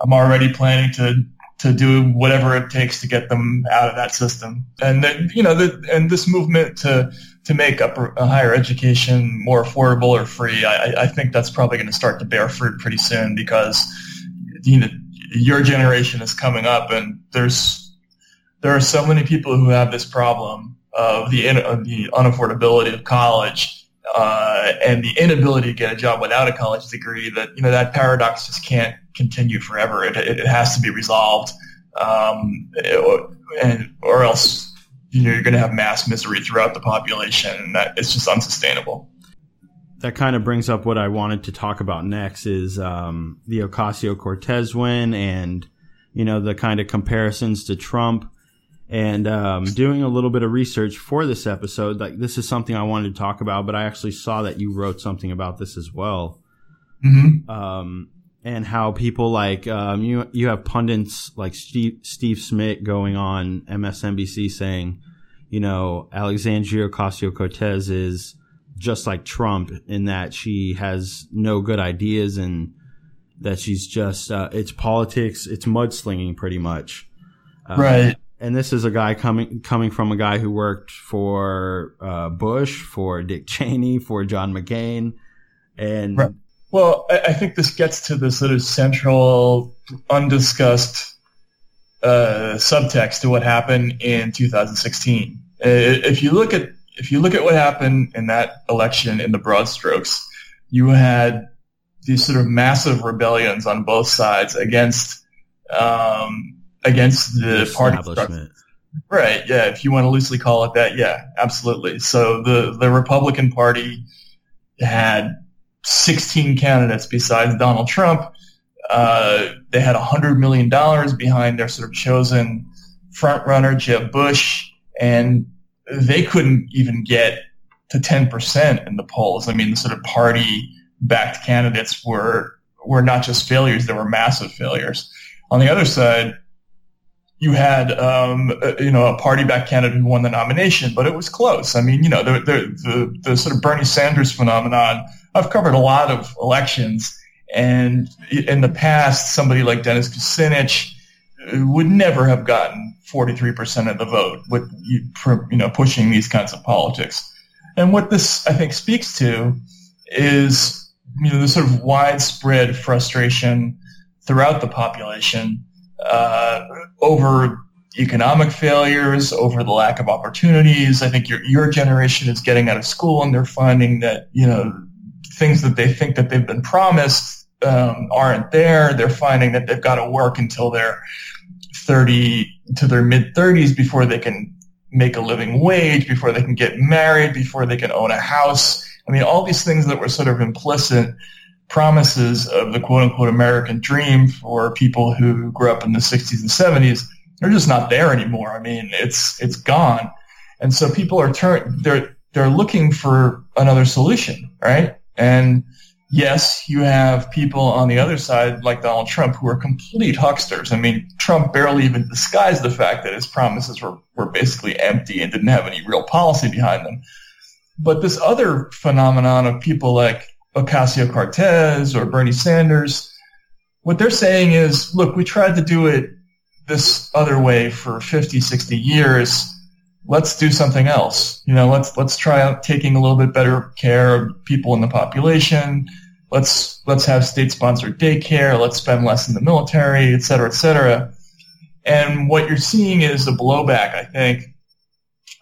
I'm already planning to, to do whatever it takes to get them out of that system. And then, you know, the, and this movement to, to make upper, a higher education more affordable or free, I, I think that's probably going to start to bear fruit pretty soon because you know your generation is coming up, and there's there are so many people who have this problem of the of the unaffordability of college uh, and the inability to get a job without a college degree. That you know that paradox just can't continue forever. It, it has to be resolved, um, it, and or else you know, you're going to have mass misery throughout the population, and that it's just unsustainable. That kind of brings up what I wanted to talk about next is um, the Ocasio Cortez win, and you know the kind of comparisons to Trump. And um, doing a little bit of research for this episode, like this is something I wanted to talk about, but I actually saw that you wrote something about this as well. Mm-hmm. Um, and how people like um, you you have pundits like Steve Steve Schmidt going on MSNBC saying, you know, Alexandria Ocasio Cortez is just like Trump in that she has no good ideas and that she's just uh, it's politics, it's mudslinging pretty much. Um, right. And this is a guy coming coming from a guy who worked for uh, Bush, for Dick Cheney, for John McCain, and right well, I, I think this gets to the sort of central, undiscussed uh, subtext to what happened in 2016. Uh, if you look at if you look at what happened in that election in the broad strokes, you had these sort of massive rebellions on both sides against um, against the, the party structure. Right. Yeah. If you want to loosely call it that, yeah, absolutely. So the the Republican Party had 16 candidates besides Donald Trump. Uh, they had $100 million behind their sort of chosen frontrunner, Jeb Bush, and they couldn't even get to 10% in the polls. I mean, the sort of party-backed candidates were were not just failures; they were massive failures. On the other side, you had um, a, you know a party-backed candidate who won the nomination, but it was close. I mean, you know, the the, the, the sort of Bernie Sanders phenomenon I've covered a lot of elections, and in the past, somebody like Dennis Kucinich would never have gotten 43% of the vote with you, you know pushing these kinds of politics. And what this I think speaks to is you know the sort of widespread frustration throughout the population uh, over economic failures, over the lack of opportunities. I think your your generation is getting out of school and they're finding that you know things that they think that they've been promised um, aren't there. They're finding that they've got to work until they're 30 to their mid 30s before they can make a living wage, before they can get married, before they can own a house. I mean, all these things that were sort of implicit promises of the quote unquote American dream for people who grew up in the 60s and 70s, they're just not there anymore. I mean, it's, it's gone. And so people are turn, they're, they're looking for another solution, right? And yes, you have people on the other side like Donald Trump who are complete hucksters. I mean, Trump barely even disguised the fact that his promises were, were basically empty and didn't have any real policy behind them. But this other phenomenon of people like Ocasio Cortez or Bernie Sanders, what they're saying is, look, we tried to do it this other way for 50, 60 years. Let's do something else. You know, let's, let's try out taking a little bit better care of people in the population. Let's, let's have state sponsored daycare. Let's spend less in the military, et cetera, et cetera. And what you're seeing is a blowback, I think,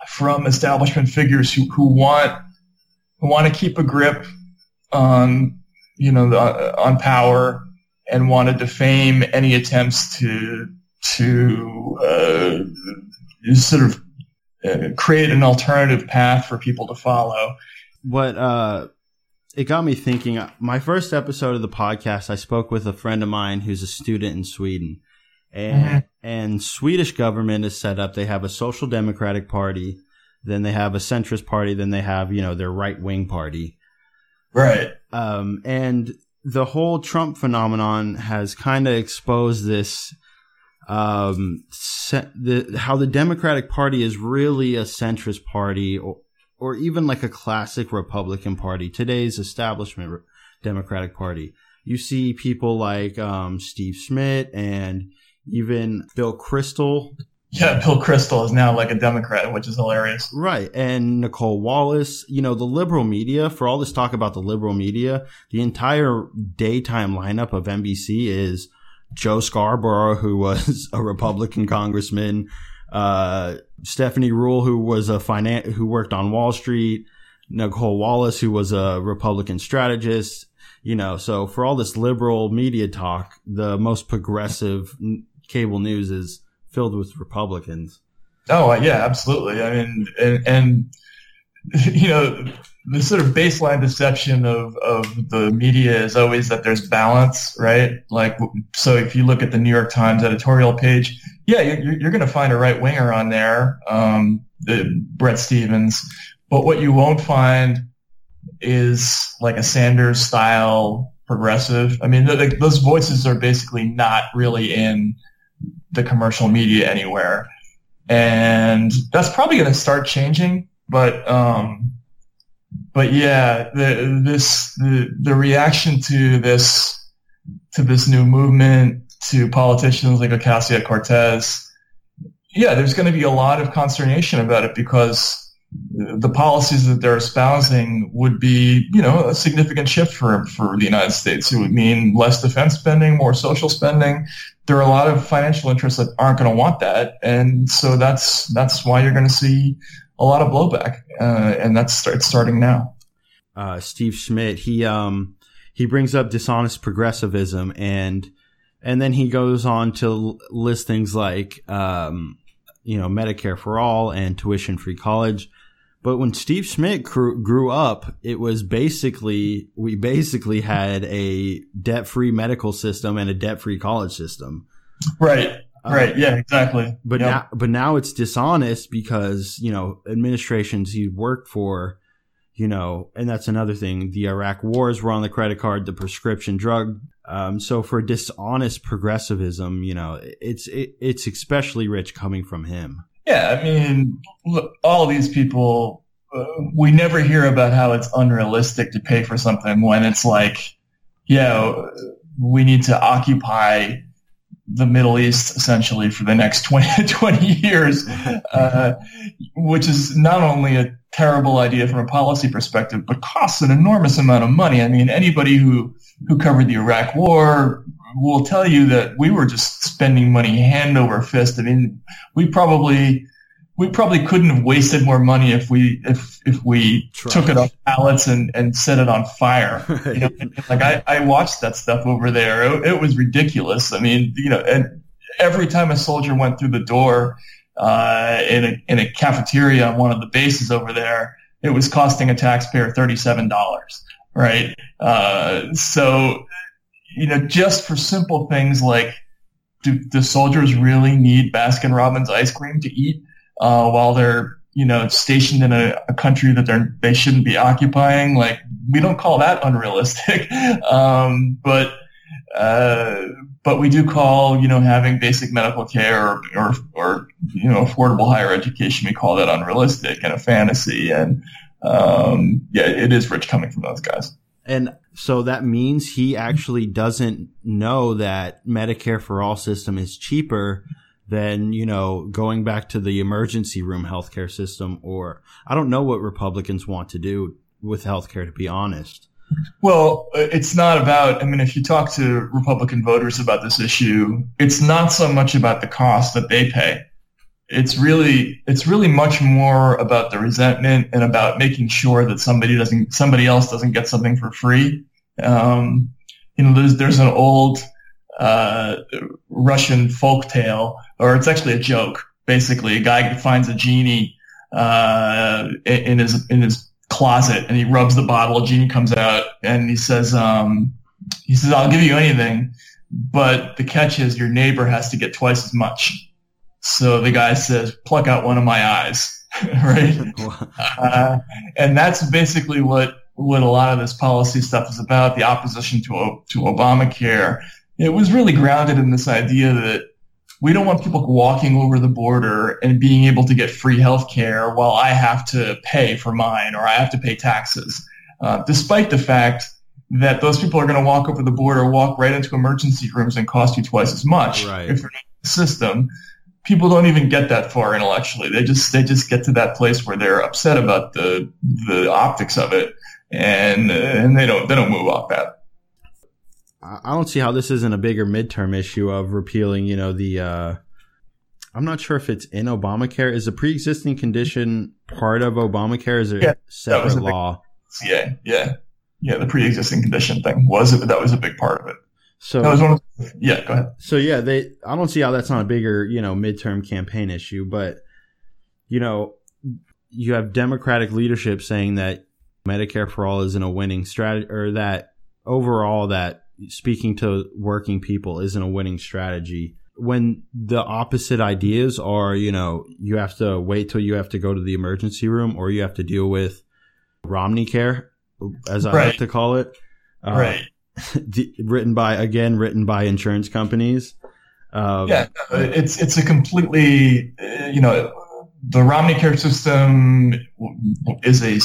from establishment figures who, who want, who want to keep a grip on you know the, on power and want to defame any attempts to to uh, sort of uh, create an alternative path for people to follow. What uh, it got me thinking. My first episode of the podcast, I spoke with a friend of mine who's a student in Sweden, and mm-hmm. and Swedish government is set up. They have a social democratic party, then they have a centrist party, then they have you know their right wing party, Right. Um, and the whole Trump phenomenon has kind of exposed this, um, se- the, how the Democratic Party is really a centrist party or, or even like a classic Republican party, today's establishment Democratic Party. You see people like, um, Steve Schmidt and even Bill Kristol yeah, Bill Kristol is now like a Democrat, which is hilarious. Right. And Nicolle Wallace, you know, the liberal media, for all this talk about the liberal media, the entire daytime lineup of NBC is Joe Scarborough, who was [laughs] a Republican congressman, uh, Stephanie Ruhle, who was a finance, who worked on Wall Street, Nicolle Wallace, who was a Republican strategist, you know, so for all this liberal media talk, the most progressive cable news is filled with Republicans. Oh yeah, absolutely. I mean, and, and [laughs] you know, the sort of baseline deception of, of the media is always that there's balance, right? Like, so if you look at the New York Times editorial page, yeah, you're, you're going to find a right winger on there, um, the, Bret Stephens. But what you won't find is like a Sanders style progressive. I mean, the, those voices are basically not really in the commercial media anywhere. And that's probably going to start changing, but, um, but yeah, the, this, the, the reaction to this, to this new movement, to politicians like Ocasio Cortez, yeah, there's going to be a lot of consternation about it because the policies that they're espousing would be, you know, a significant shift for for the United States. It would mean less defense spending, more social spending. There are a lot of financial interests that aren't going to want that, and so that's that's why you're going to see a lot of blowback, uh, and that's starting now. Uh, Steve Schmidt, he um he brings up dishonest progressivism, and and then he goes on to list things like um you know Medicare for all and tuition free college but when Steve Schmidt grew up, it was basically, we basically had a debt free medical system and a debt free college system. Right. Uh, right. Yeah, exactly. But yep. now, but now it's dishonest because, you know, administrations he worked for, you know, and that's another thing. The Iraq wars were on the credit card, the prescription drug. Um, so for dishonest progressivism, you know, it's, it, it's especially rich coming from him. Yeah, I mean, look, all these people, uh, we never hear about how it's unrealistic to pay for something when it's like, yeah, we need to occupy the Middle East essentially for the next [laughs] 20, 20 years, [laughs] uh, which is not only a terrible idea from a policy perspective, but costs an enormous amount of money. I mean, anybody who, who covered the Iraq war will tell you that we were just spending money hand over fist. I mean, we probably we probably couldn't have wasted more money if we if if we Trash. took it off pallets and and set it on fire. Right. [laughs] You know, like I, I watched that stuff over there. It, it, was ridiculous. I mean, you know, and every time a soldier went through the door uh, in a in a cafeteria on one of the bases over there, it was costing a taxpayer thirty seven dollars. Right. Uh, so you know, just for simple things like do the soldiers really need Baskin Robbins ice cream to eat? uh, while they're you know stationed in a, a, country that they're they shouldn't be occupying. Like we don't call that unrealistic, [laughs] um, but uh, but we do call you know having basic medical care or, or, or you know affordable higher education. We call that unrealistic and a fantasy. And um, yeah, it is rich coming from those guys. And so that means he actually doesn't know that Medicare for all system is cheaper than, you know, going back to the emergency room healthcare system or I don't know what Republicans want to do with healthcare, to be honest. Well, it's not about, I mean, if you talk to Republican voters about this issue, it's not so much about the cost that they pay. It's really, it's really much more about the resentment and about making sure that somebody doesn't, somebody else doesn't get something for free. Um, you know, there's, there's an old, uh, Russian folk tale, or it's actually a joke. Basically, a guy finds a genie uh, in his in his closet, and he rubs the bottle. A genie comes out, and he says, um, "He says I'll give you anything, but the catch is your neighbor has to get twice as much." So the guy says, "Pluck out one of my eyes." [laughs] right? uh, and that's basically what what a lot of this policy stuff is about. The opposition to to Obamacare it was really grounded in this idea that we don't want people walking over the border and being able to get free health care while I have to pay for mine or I have to pay taxes, uh, despite the fact that those people are going to walk over the border, walk right into emergency rooms and cost you twice as much right. if they're in the system. People don't even get that far intellectually. They just they just get to that place where they're upset about the the optics of it, and and they don't they don't move off that. I don't see how this isn't a bigger midterm issue of repealing, you know, the, uh, I'm not sure if it's in Obamacare. Is a pre-existing condition part of Obamacare? Is it yeah, separate law? Yeah, yeah, yeah. The pre-existing condition thing was it? That was a big part of it. So that was one. Of, yeah, go ahead. So yeah, they. I don't see how that's not a bigger, you know, midterm campaign issue. But you know, you have Democratic leadership saying that Medicare for all isn't a winning strategy, or that overall that speaking to working people isn't a winning strategy. When the opposite ideas are, you know, you have to wait till you have to go to the emergency room or you have to deal with Romney care, as I right. like to call it. Uh, right. Written by, again, written by insurance companies. Um, yeah, it's, it's a completely, you know, the Romney care system is a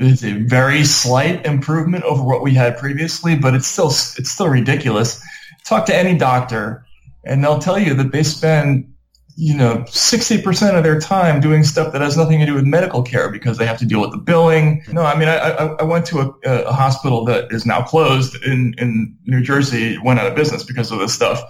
is a very slight improvement over what we had previously, but it's still it's still ridiculous. Talk to any doctor, and they'll tell you that they spend you know 60% of their time doing stuff that has nothing to do with medical care because they have to deal with the billing. No, I mean I, I went to a, a hospital that is now closed in in New Jersey, went out of business because of this stuff.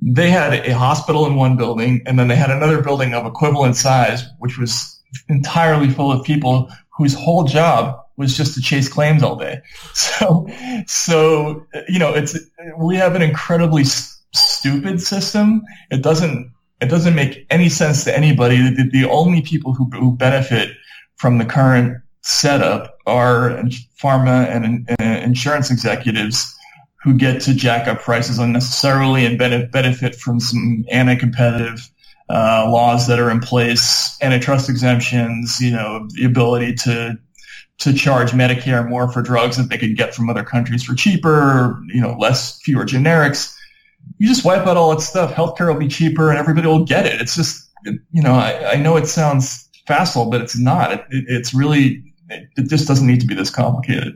They had a hospital in one building, and then they had another building of equivalent size, which was entirely full of people whose whole job was just to chase claims all day. [laughs] So, so you know, it's we have an incredibly stupid system. It doesn't it doesn't make any sense to anybody. The, the only people who, who benefit from the current setup are pharma and, and insurance executives who get to jack up prices unnecessarily and benefit from some anti-competitive uh, laws that are in place, antitrust exemptions, you know, the ability to to charge Medicare more for drugs that they could get from other countries for cheaper, you know, less fewer generics. You just wipe out all that stuff. Healthcare will be cheaper, and everybody will get it. It's just, you know, I, I know it sounds facile, but it's not. It, it, it's really, it, it just doesn't need to be this complicated.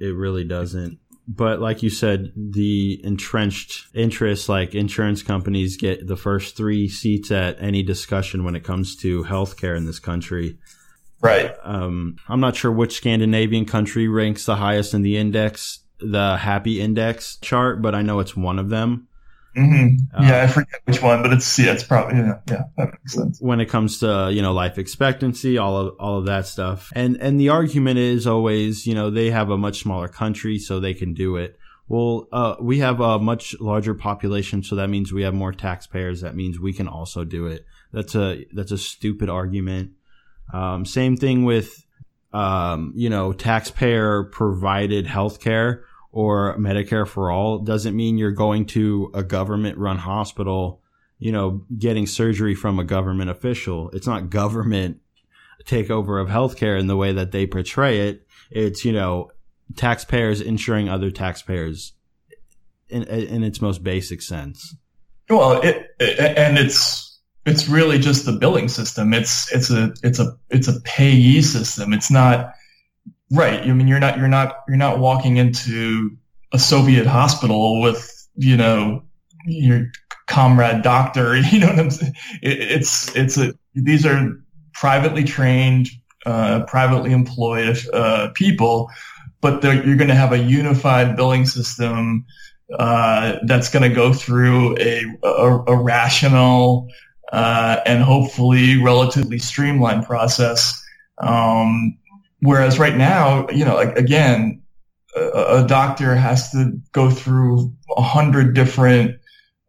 It really doesn't but like you said, the entrenched interests, like insurance companies, get the first three seats at any discussion when it comes to healthcare in this country. Right. Um, I'm not sure which Scandinavian country ranks the highest in the index, the Happy Index chart, but I know it's one of them. Mm-hmm. Yeah, um, I forget which one, but it's yeah, it's probably yeah, yeah, that makes sense. When it comes to you know life expectancy, all of all of that stuff, and and the argument is always you know they have a much smaller country, so they can do it. Well, uh, we have a much larger population, so that means we have more taxpayers. That means we can also do it. That's a that's a stupid argument. Um, same thing with um, you know taxpayer provided healthcare or Medicare for all doesn't mean you're going to a government run hospital, you know, getting surgery from a government official. It's not government takeover of healthcare in the way that they portray it. It's, you know, taxpayers insuring other taxpayers in, in its most basic sense. Well, it, it, and it's it's really just the billing system. It's it's a it's a it's a payee system. It's not right. I mean, you're not you're not you're not walking into a Soviet hospital with you know your comrade doctor. [laughs] You know what I'm saying? It, it's it's a these are privately trained, uh, privately employed uh, people but you're going to have a unified billing system uh, that's going to go through a, a, a rational uh, and hopefully relatively streamlined process. Um, whereas right now, you know, like, again, a, a, doctor has to go through a hundred different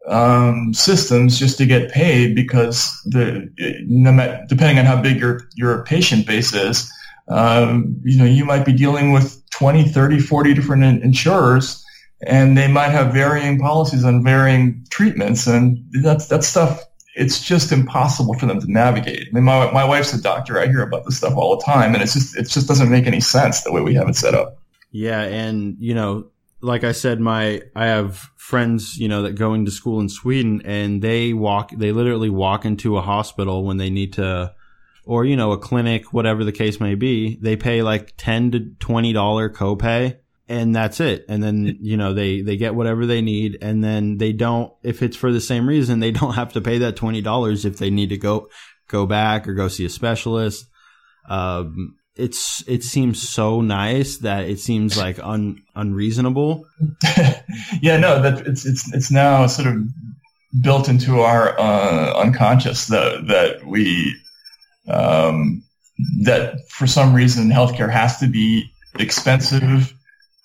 um, systems just to get paid because the depending on how big your your patient base is, um, you know, you might be dealing with 20, 30, 40 different insurers and they might have varying policies on varying treatments. And that's, that stuff, it's just impossible for them to navigate. I mean, my, my wife's a doctor. I hear about this stuff all the time and it's just, it just doesn't make any sense the way we have it set up. Yeah. And, you know, like I said, my, I have friends, you know, that go into school in Sweden and they walk, they literally walk into a hospital when they need to, or you know a clinic whatever the case may be they pay like 10 to 20 dollar copay and that's it. And then you know they they get whatever they need and then they don't if it's for the same reason they [laughs] don't have to pay that 20 dollars if they need to go go back or go see a specialist. Um it's it seems so nice that it seems like un, unreasonable. [laughs] Yeah no that it's it's it's now sort of built into our uh, unconscious that that we um, that for some reason healthcare has to be expensive,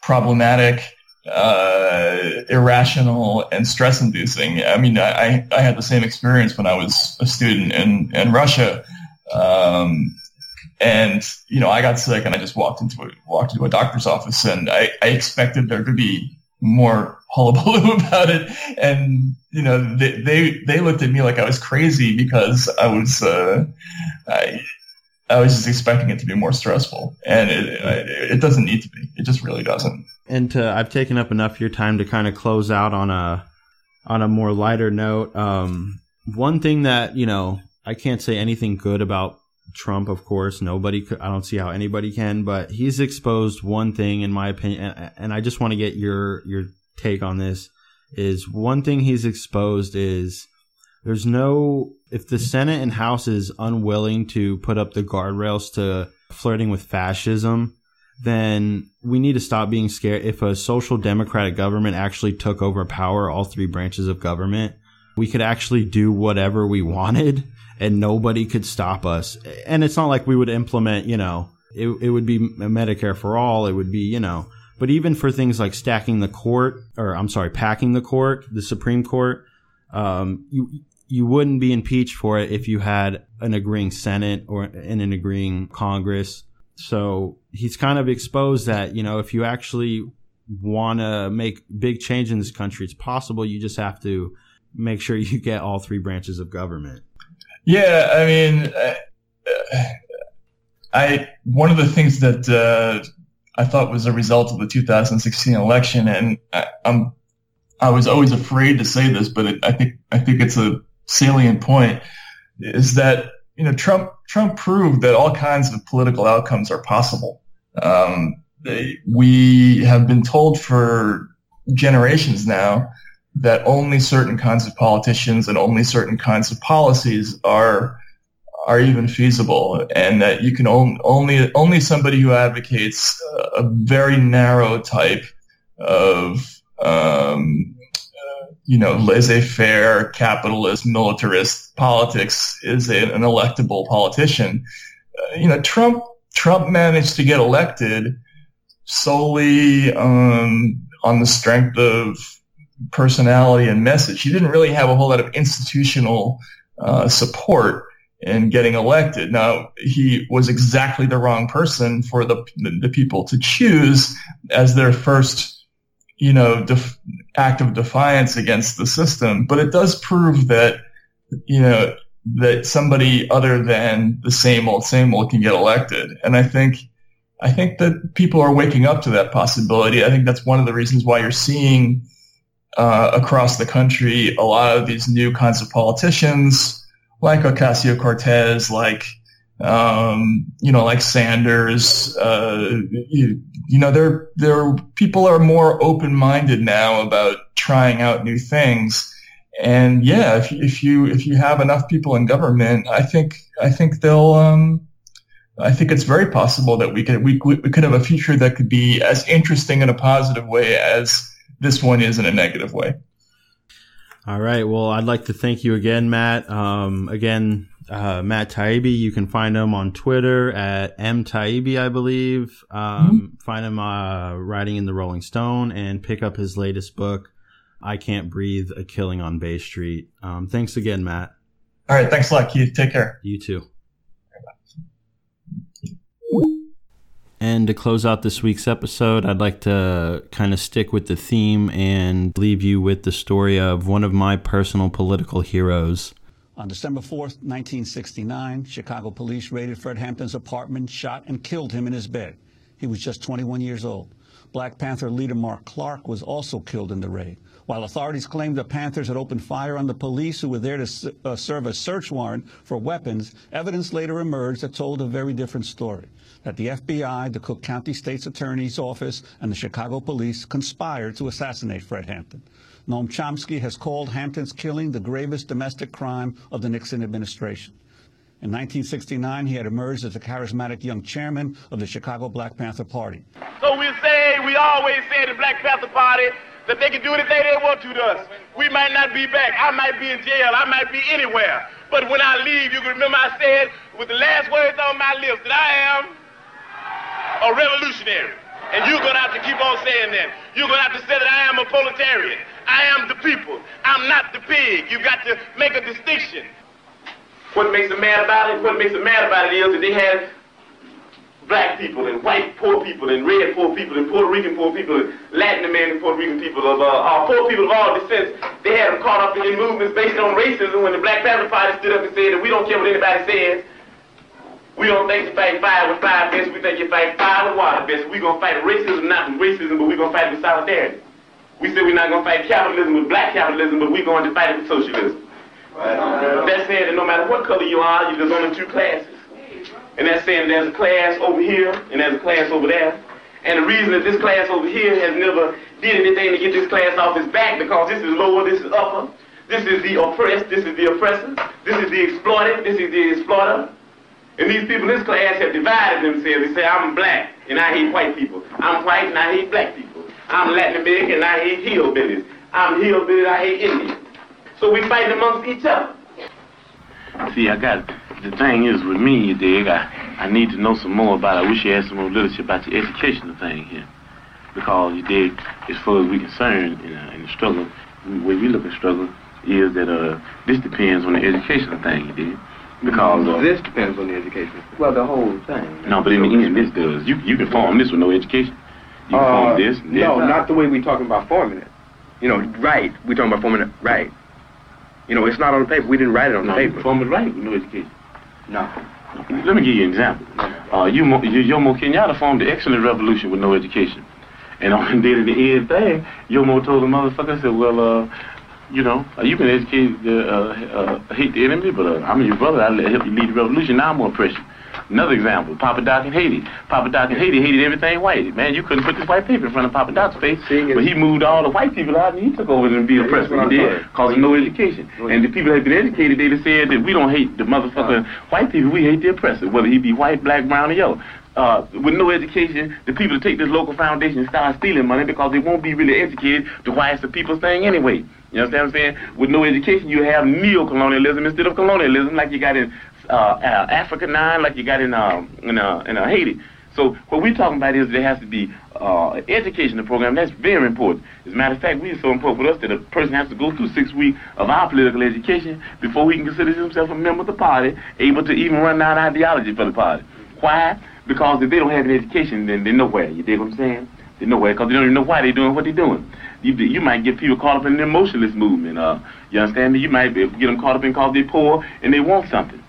problematic, uh, irrational, and stress inducing. I mean, I, I had the same experience when I was a student in, in Russia. Um, and, you know, I got sick and I just walked into a, walked into a doctor's office and I, I expected there to be more hullabaloo [laughs] about it. And, you know, they, they, they looked at me like I was crazy because I was, uh, I, I was just expecting it to be more stressful, and it, it, doesn't need to be. It just really doesn't. And to, I've taken up enough of your time to kind of close out on a on a more lighter note. Um, one thing that you know, I can't say anything good about Trump. Of course, nobody. Could, I don't see how anybody can, but he's exposed one thing, in my opinion, and I just want to get your your take on this. Is one thing he's exposed is there's no if the Senate and House is unwilling to put up the guardrails to flirting with fascism, then we need to stop being scared. If a social democratic government actually took over power, all three branches of government, we could actually do whatever we wanted and nobody could stop us. And it's not like we would implement, you know, it, it would be Medicare for all. It would be, you know, but even for things like stacking the court, or I'm sorry, packing the court, the Supreme Court, um, you you wouldn't be impeached for it if you had an agreeing Senate or in an agreeing Congress. So he's kind of exposed that, you know, if you actually want to make big change in this country, it's possible. You just have to make sure you get all three branches of government. Yeah, I mean, uh, I one of the things that uh, I thought was a result of the 2016 election, and I, I'm I was always afraid to say this, but it, I think I think it's a salient point is that you know Trump Trump proved that all kinds of political outcomes are possible. Um, they, we have been told for generations now that only certain kinds of politicians and only certain kinds of policies are are even feasible, and that you can only only only somebody who advocates a very narrow type of um, you know, laissez-faire, capitalist, militarist politics is an electable politician. Uh, you know, Trump Trump managed to get elected solely um, on the strength of personality and message. He didn't really have a whole lot of institutional uh, support in getting elected. Now, he was exactly the wrong person for the the people to choose as their first, you know, def- act of defiance against the system. But it does prove that, you know, that somebody other than the same old, same old can get elected. And I think, I think that people are waking up to that possibility. I think that's one of the reasons why you're seeing uh, across the country a lot of these new kinds of politicians like Ocasio Cortez, like um, you know, like Sanders. Uh, you know, there there people are more open minded now about trying out new things. And yeah, if, if you if you have enough people in government, I think I think they'll. Um, I think it's very possible that we could we, we could have a future that could be as interesting in a positive way as this one is in a negative way. All right. Well, I'd like to thank you again, Matt. Um, again, uh, Matt Taibbi. You can find him on Twitter at m Taibbi, I believe. Um, mm-hmm. Find him uh, writing in the Rolling Stone and pick up his latest book, "I Can't Breathe: A Killing on Bay Street." Um, thanks again, Matt. All right. Thanks a lot, Keith. Take care. You too. And to close out this week's episode, I'd like to kind of stick with the theme and leave you with the story of one of my personal political heroes. On December 4th, 1969, Chicago police raided Fred Hampton's apartment, shot, and killed him in his bed. He was just 21 years old. Black Panther leader Mark Clark was also killed in the raid. While authorities claimed the Panthers had opened fire on the police who were there to uh, serve a search warrant for weapons, evidence later emerged that told a very different story that the FBI, the Cook County State's Attorney's Office, and the Chicago police conspired to assassinate Fred Hampton. Noam Chomsky has called Hampton's killing the gravest domestic crime of the Nixon administration. In 1969, he had emerged as a charismatic young chairman of the Chicago Black Panther Party. So we say, we always say the Black Panther Party that they can do anything they want to to us. We might not be back. I might be in jail. I might be anywhere. But when I leave, you can remember I said with the last words on my lips that I am a revolutionary. And you're going to have to keep on saying that. You're going to have to say that I am a proletarian. I am the people. I'm not the pig. You've got to make a distinction. What makes them mad about it? What makes them mad about it is that they had black people and white poor people and red poor people and Puerto Rican poor people and Latin American Puerto Rican people of uh, uh, poor people of all descents. They had them caught up in movements based on racism when the Black Panther Party stood up and said that we don't care what anybody says. We don't think fight fire with fire best. We think you fight fire with water. We're going to fight racism, not with racism, but going to fight with solidarity. We said we're not to fight capitalism with black capitalism, but we're going to fight it with socialism. Right. That's saying that no matter what color you are, you are, there's only two classes. And that's saying there's a class over here and there's a class over there. And the reason that this class over here has never did anything to get this class off its back because this is lower, this is upper. This is the oppressed, this is the oppressor. This is the exploited, this is the exploiter. And these people in this class have divided themselves. They say, I'm black and I hate white people. I'm white and I hate black people. I'm Latin American and I hate hillbillies. I'm hillbilly and I hate Indians. So we fight amongst each other. See, I got the thing is with me, you dig, I, I need to know some more about. I wish you had some more literature about the educational thing here. Because you dig, as far as we're concerned in, uh, in the struggle, the way we look at struggle is that uh, this depends on the educational thing, you dig. Because uh, this depends on the education. Well, the whole thing. No, but in the end, this does. You you can form this with no education. You can uh, form this. this. No, not the way we're talking about forming it. You know, right? We're talking about forming it right. You know, it's not on the paper. We didn't write it on no, the paper. Form it right with no education. No. Let me give you an example. Uh, you, Jomo Kenyatta formed the excellent revolution with no education. And [laughs] on the day of the end thing, Jomo told the motherfucker, said, well, uh, you know, uh, you can educate, uh, uh, hate the enemy, but uh, I'm your brother. I help you lead the revolution. Now I'm more pressure. Another example, Papa Doc in Haiti. Papa Doc in Haiti hated everything white. Man, you couldn't put this white paper in front of Papa Doc's face. but he moved all the white people out and he took over and be oppressed. He did, causing no education. And the people that had been educated, they said that we don't hate the motherfucker white people, we hate the oppressor, whether he be white, black, brown, or yellow. Uh, with no education, the people that take this local foundation and start stealing money because they won't be really educated to why it's the people's thing anyway. You understand what I'm saying? With no education, you have neo-colonialism instead of colonialism, like you got in uh, uh, Africa 9, like you got in uh, in, uh, in uh, Haiti. So what we're talking about is there has to be uh, educational program. That's very important. As a matter of fact, we are so important with us that a person has to go through six weeks of our political education before he can consider himself a member of the party, able to even run down ideology for the party. Why? Because if they don't have an education, then they're nowhere. You dig what I'm saying? They're nowhere because they don't even know why they're doing what they're doing. You, you might get people caught up in the emotionalist movement. Uh, you understand me? You might get them caught up in because they're poor and they want something.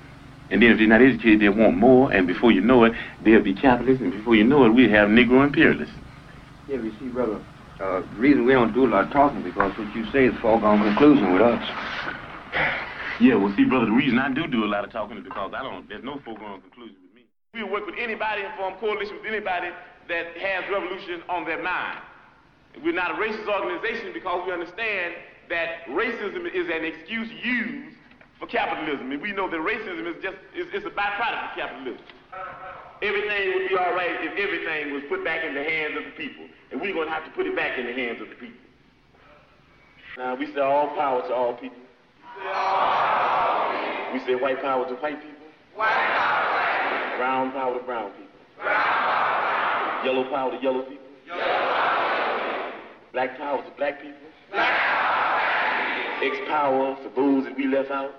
And then if they're not educated, they want more, and before you know it, they'll be capitalists, and before you know it, we'll have Negro imperialists. Yeah, we see, brother, uh, the reason we don't do a lot of talking because what you say is foregone conclusion with us. Yeah, well, see, brother, the reason I do do a lot of talking is because I don't, there's no foregone conclusion with me. We work with anybody and form coalition with anybody that has revolution on their mind. We're not a racist organization because we understand that racism is an excuse used for capitalism. And we know that racism is just is, a byproduct of capitalism. Everything would be all right if everything was put back in the hands of the people. And we're going to have to put it back in the hands of the people. Now, we say all power to all people. We say white power to white people. White power. Brown power to brown people. Brown power. Yellow power to yellow people. Yellow power. Black power to black people. Black power. X power for those that we left out.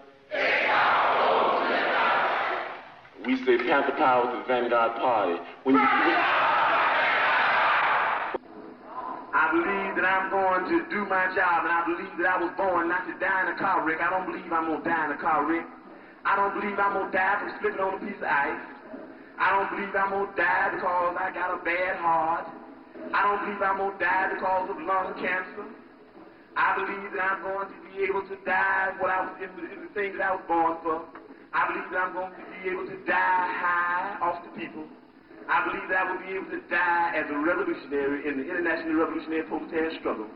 We say Panther Power to the Vanguard Party. When you, I believe that I'm going to do my job, and I believe that I was born not to die in a car wreck. I don't believe I'm going to die in a car wreck. I don't believe I'm going to die from slipping on a piece of ice. I don't believe I'm going to die because I got a bad heart. I don't believe I'm going to die because of lung cancer. I believe that I'm going to be able to die what I was in the, in the thing that I was born for. I believe that I'm going to be able to die high off the people. I believe that I will be able to die as a revolutionary in the international revolutionary proletarian struggle.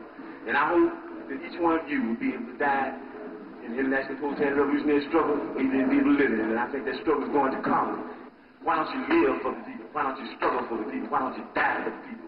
And I hope that each one of you will be able to die in the international proletarian revolutionary struggle, even be it. And I think that struggle is going to come. Why don't you live for the people? Why don't you struggle for the people? Why don't you die for the people?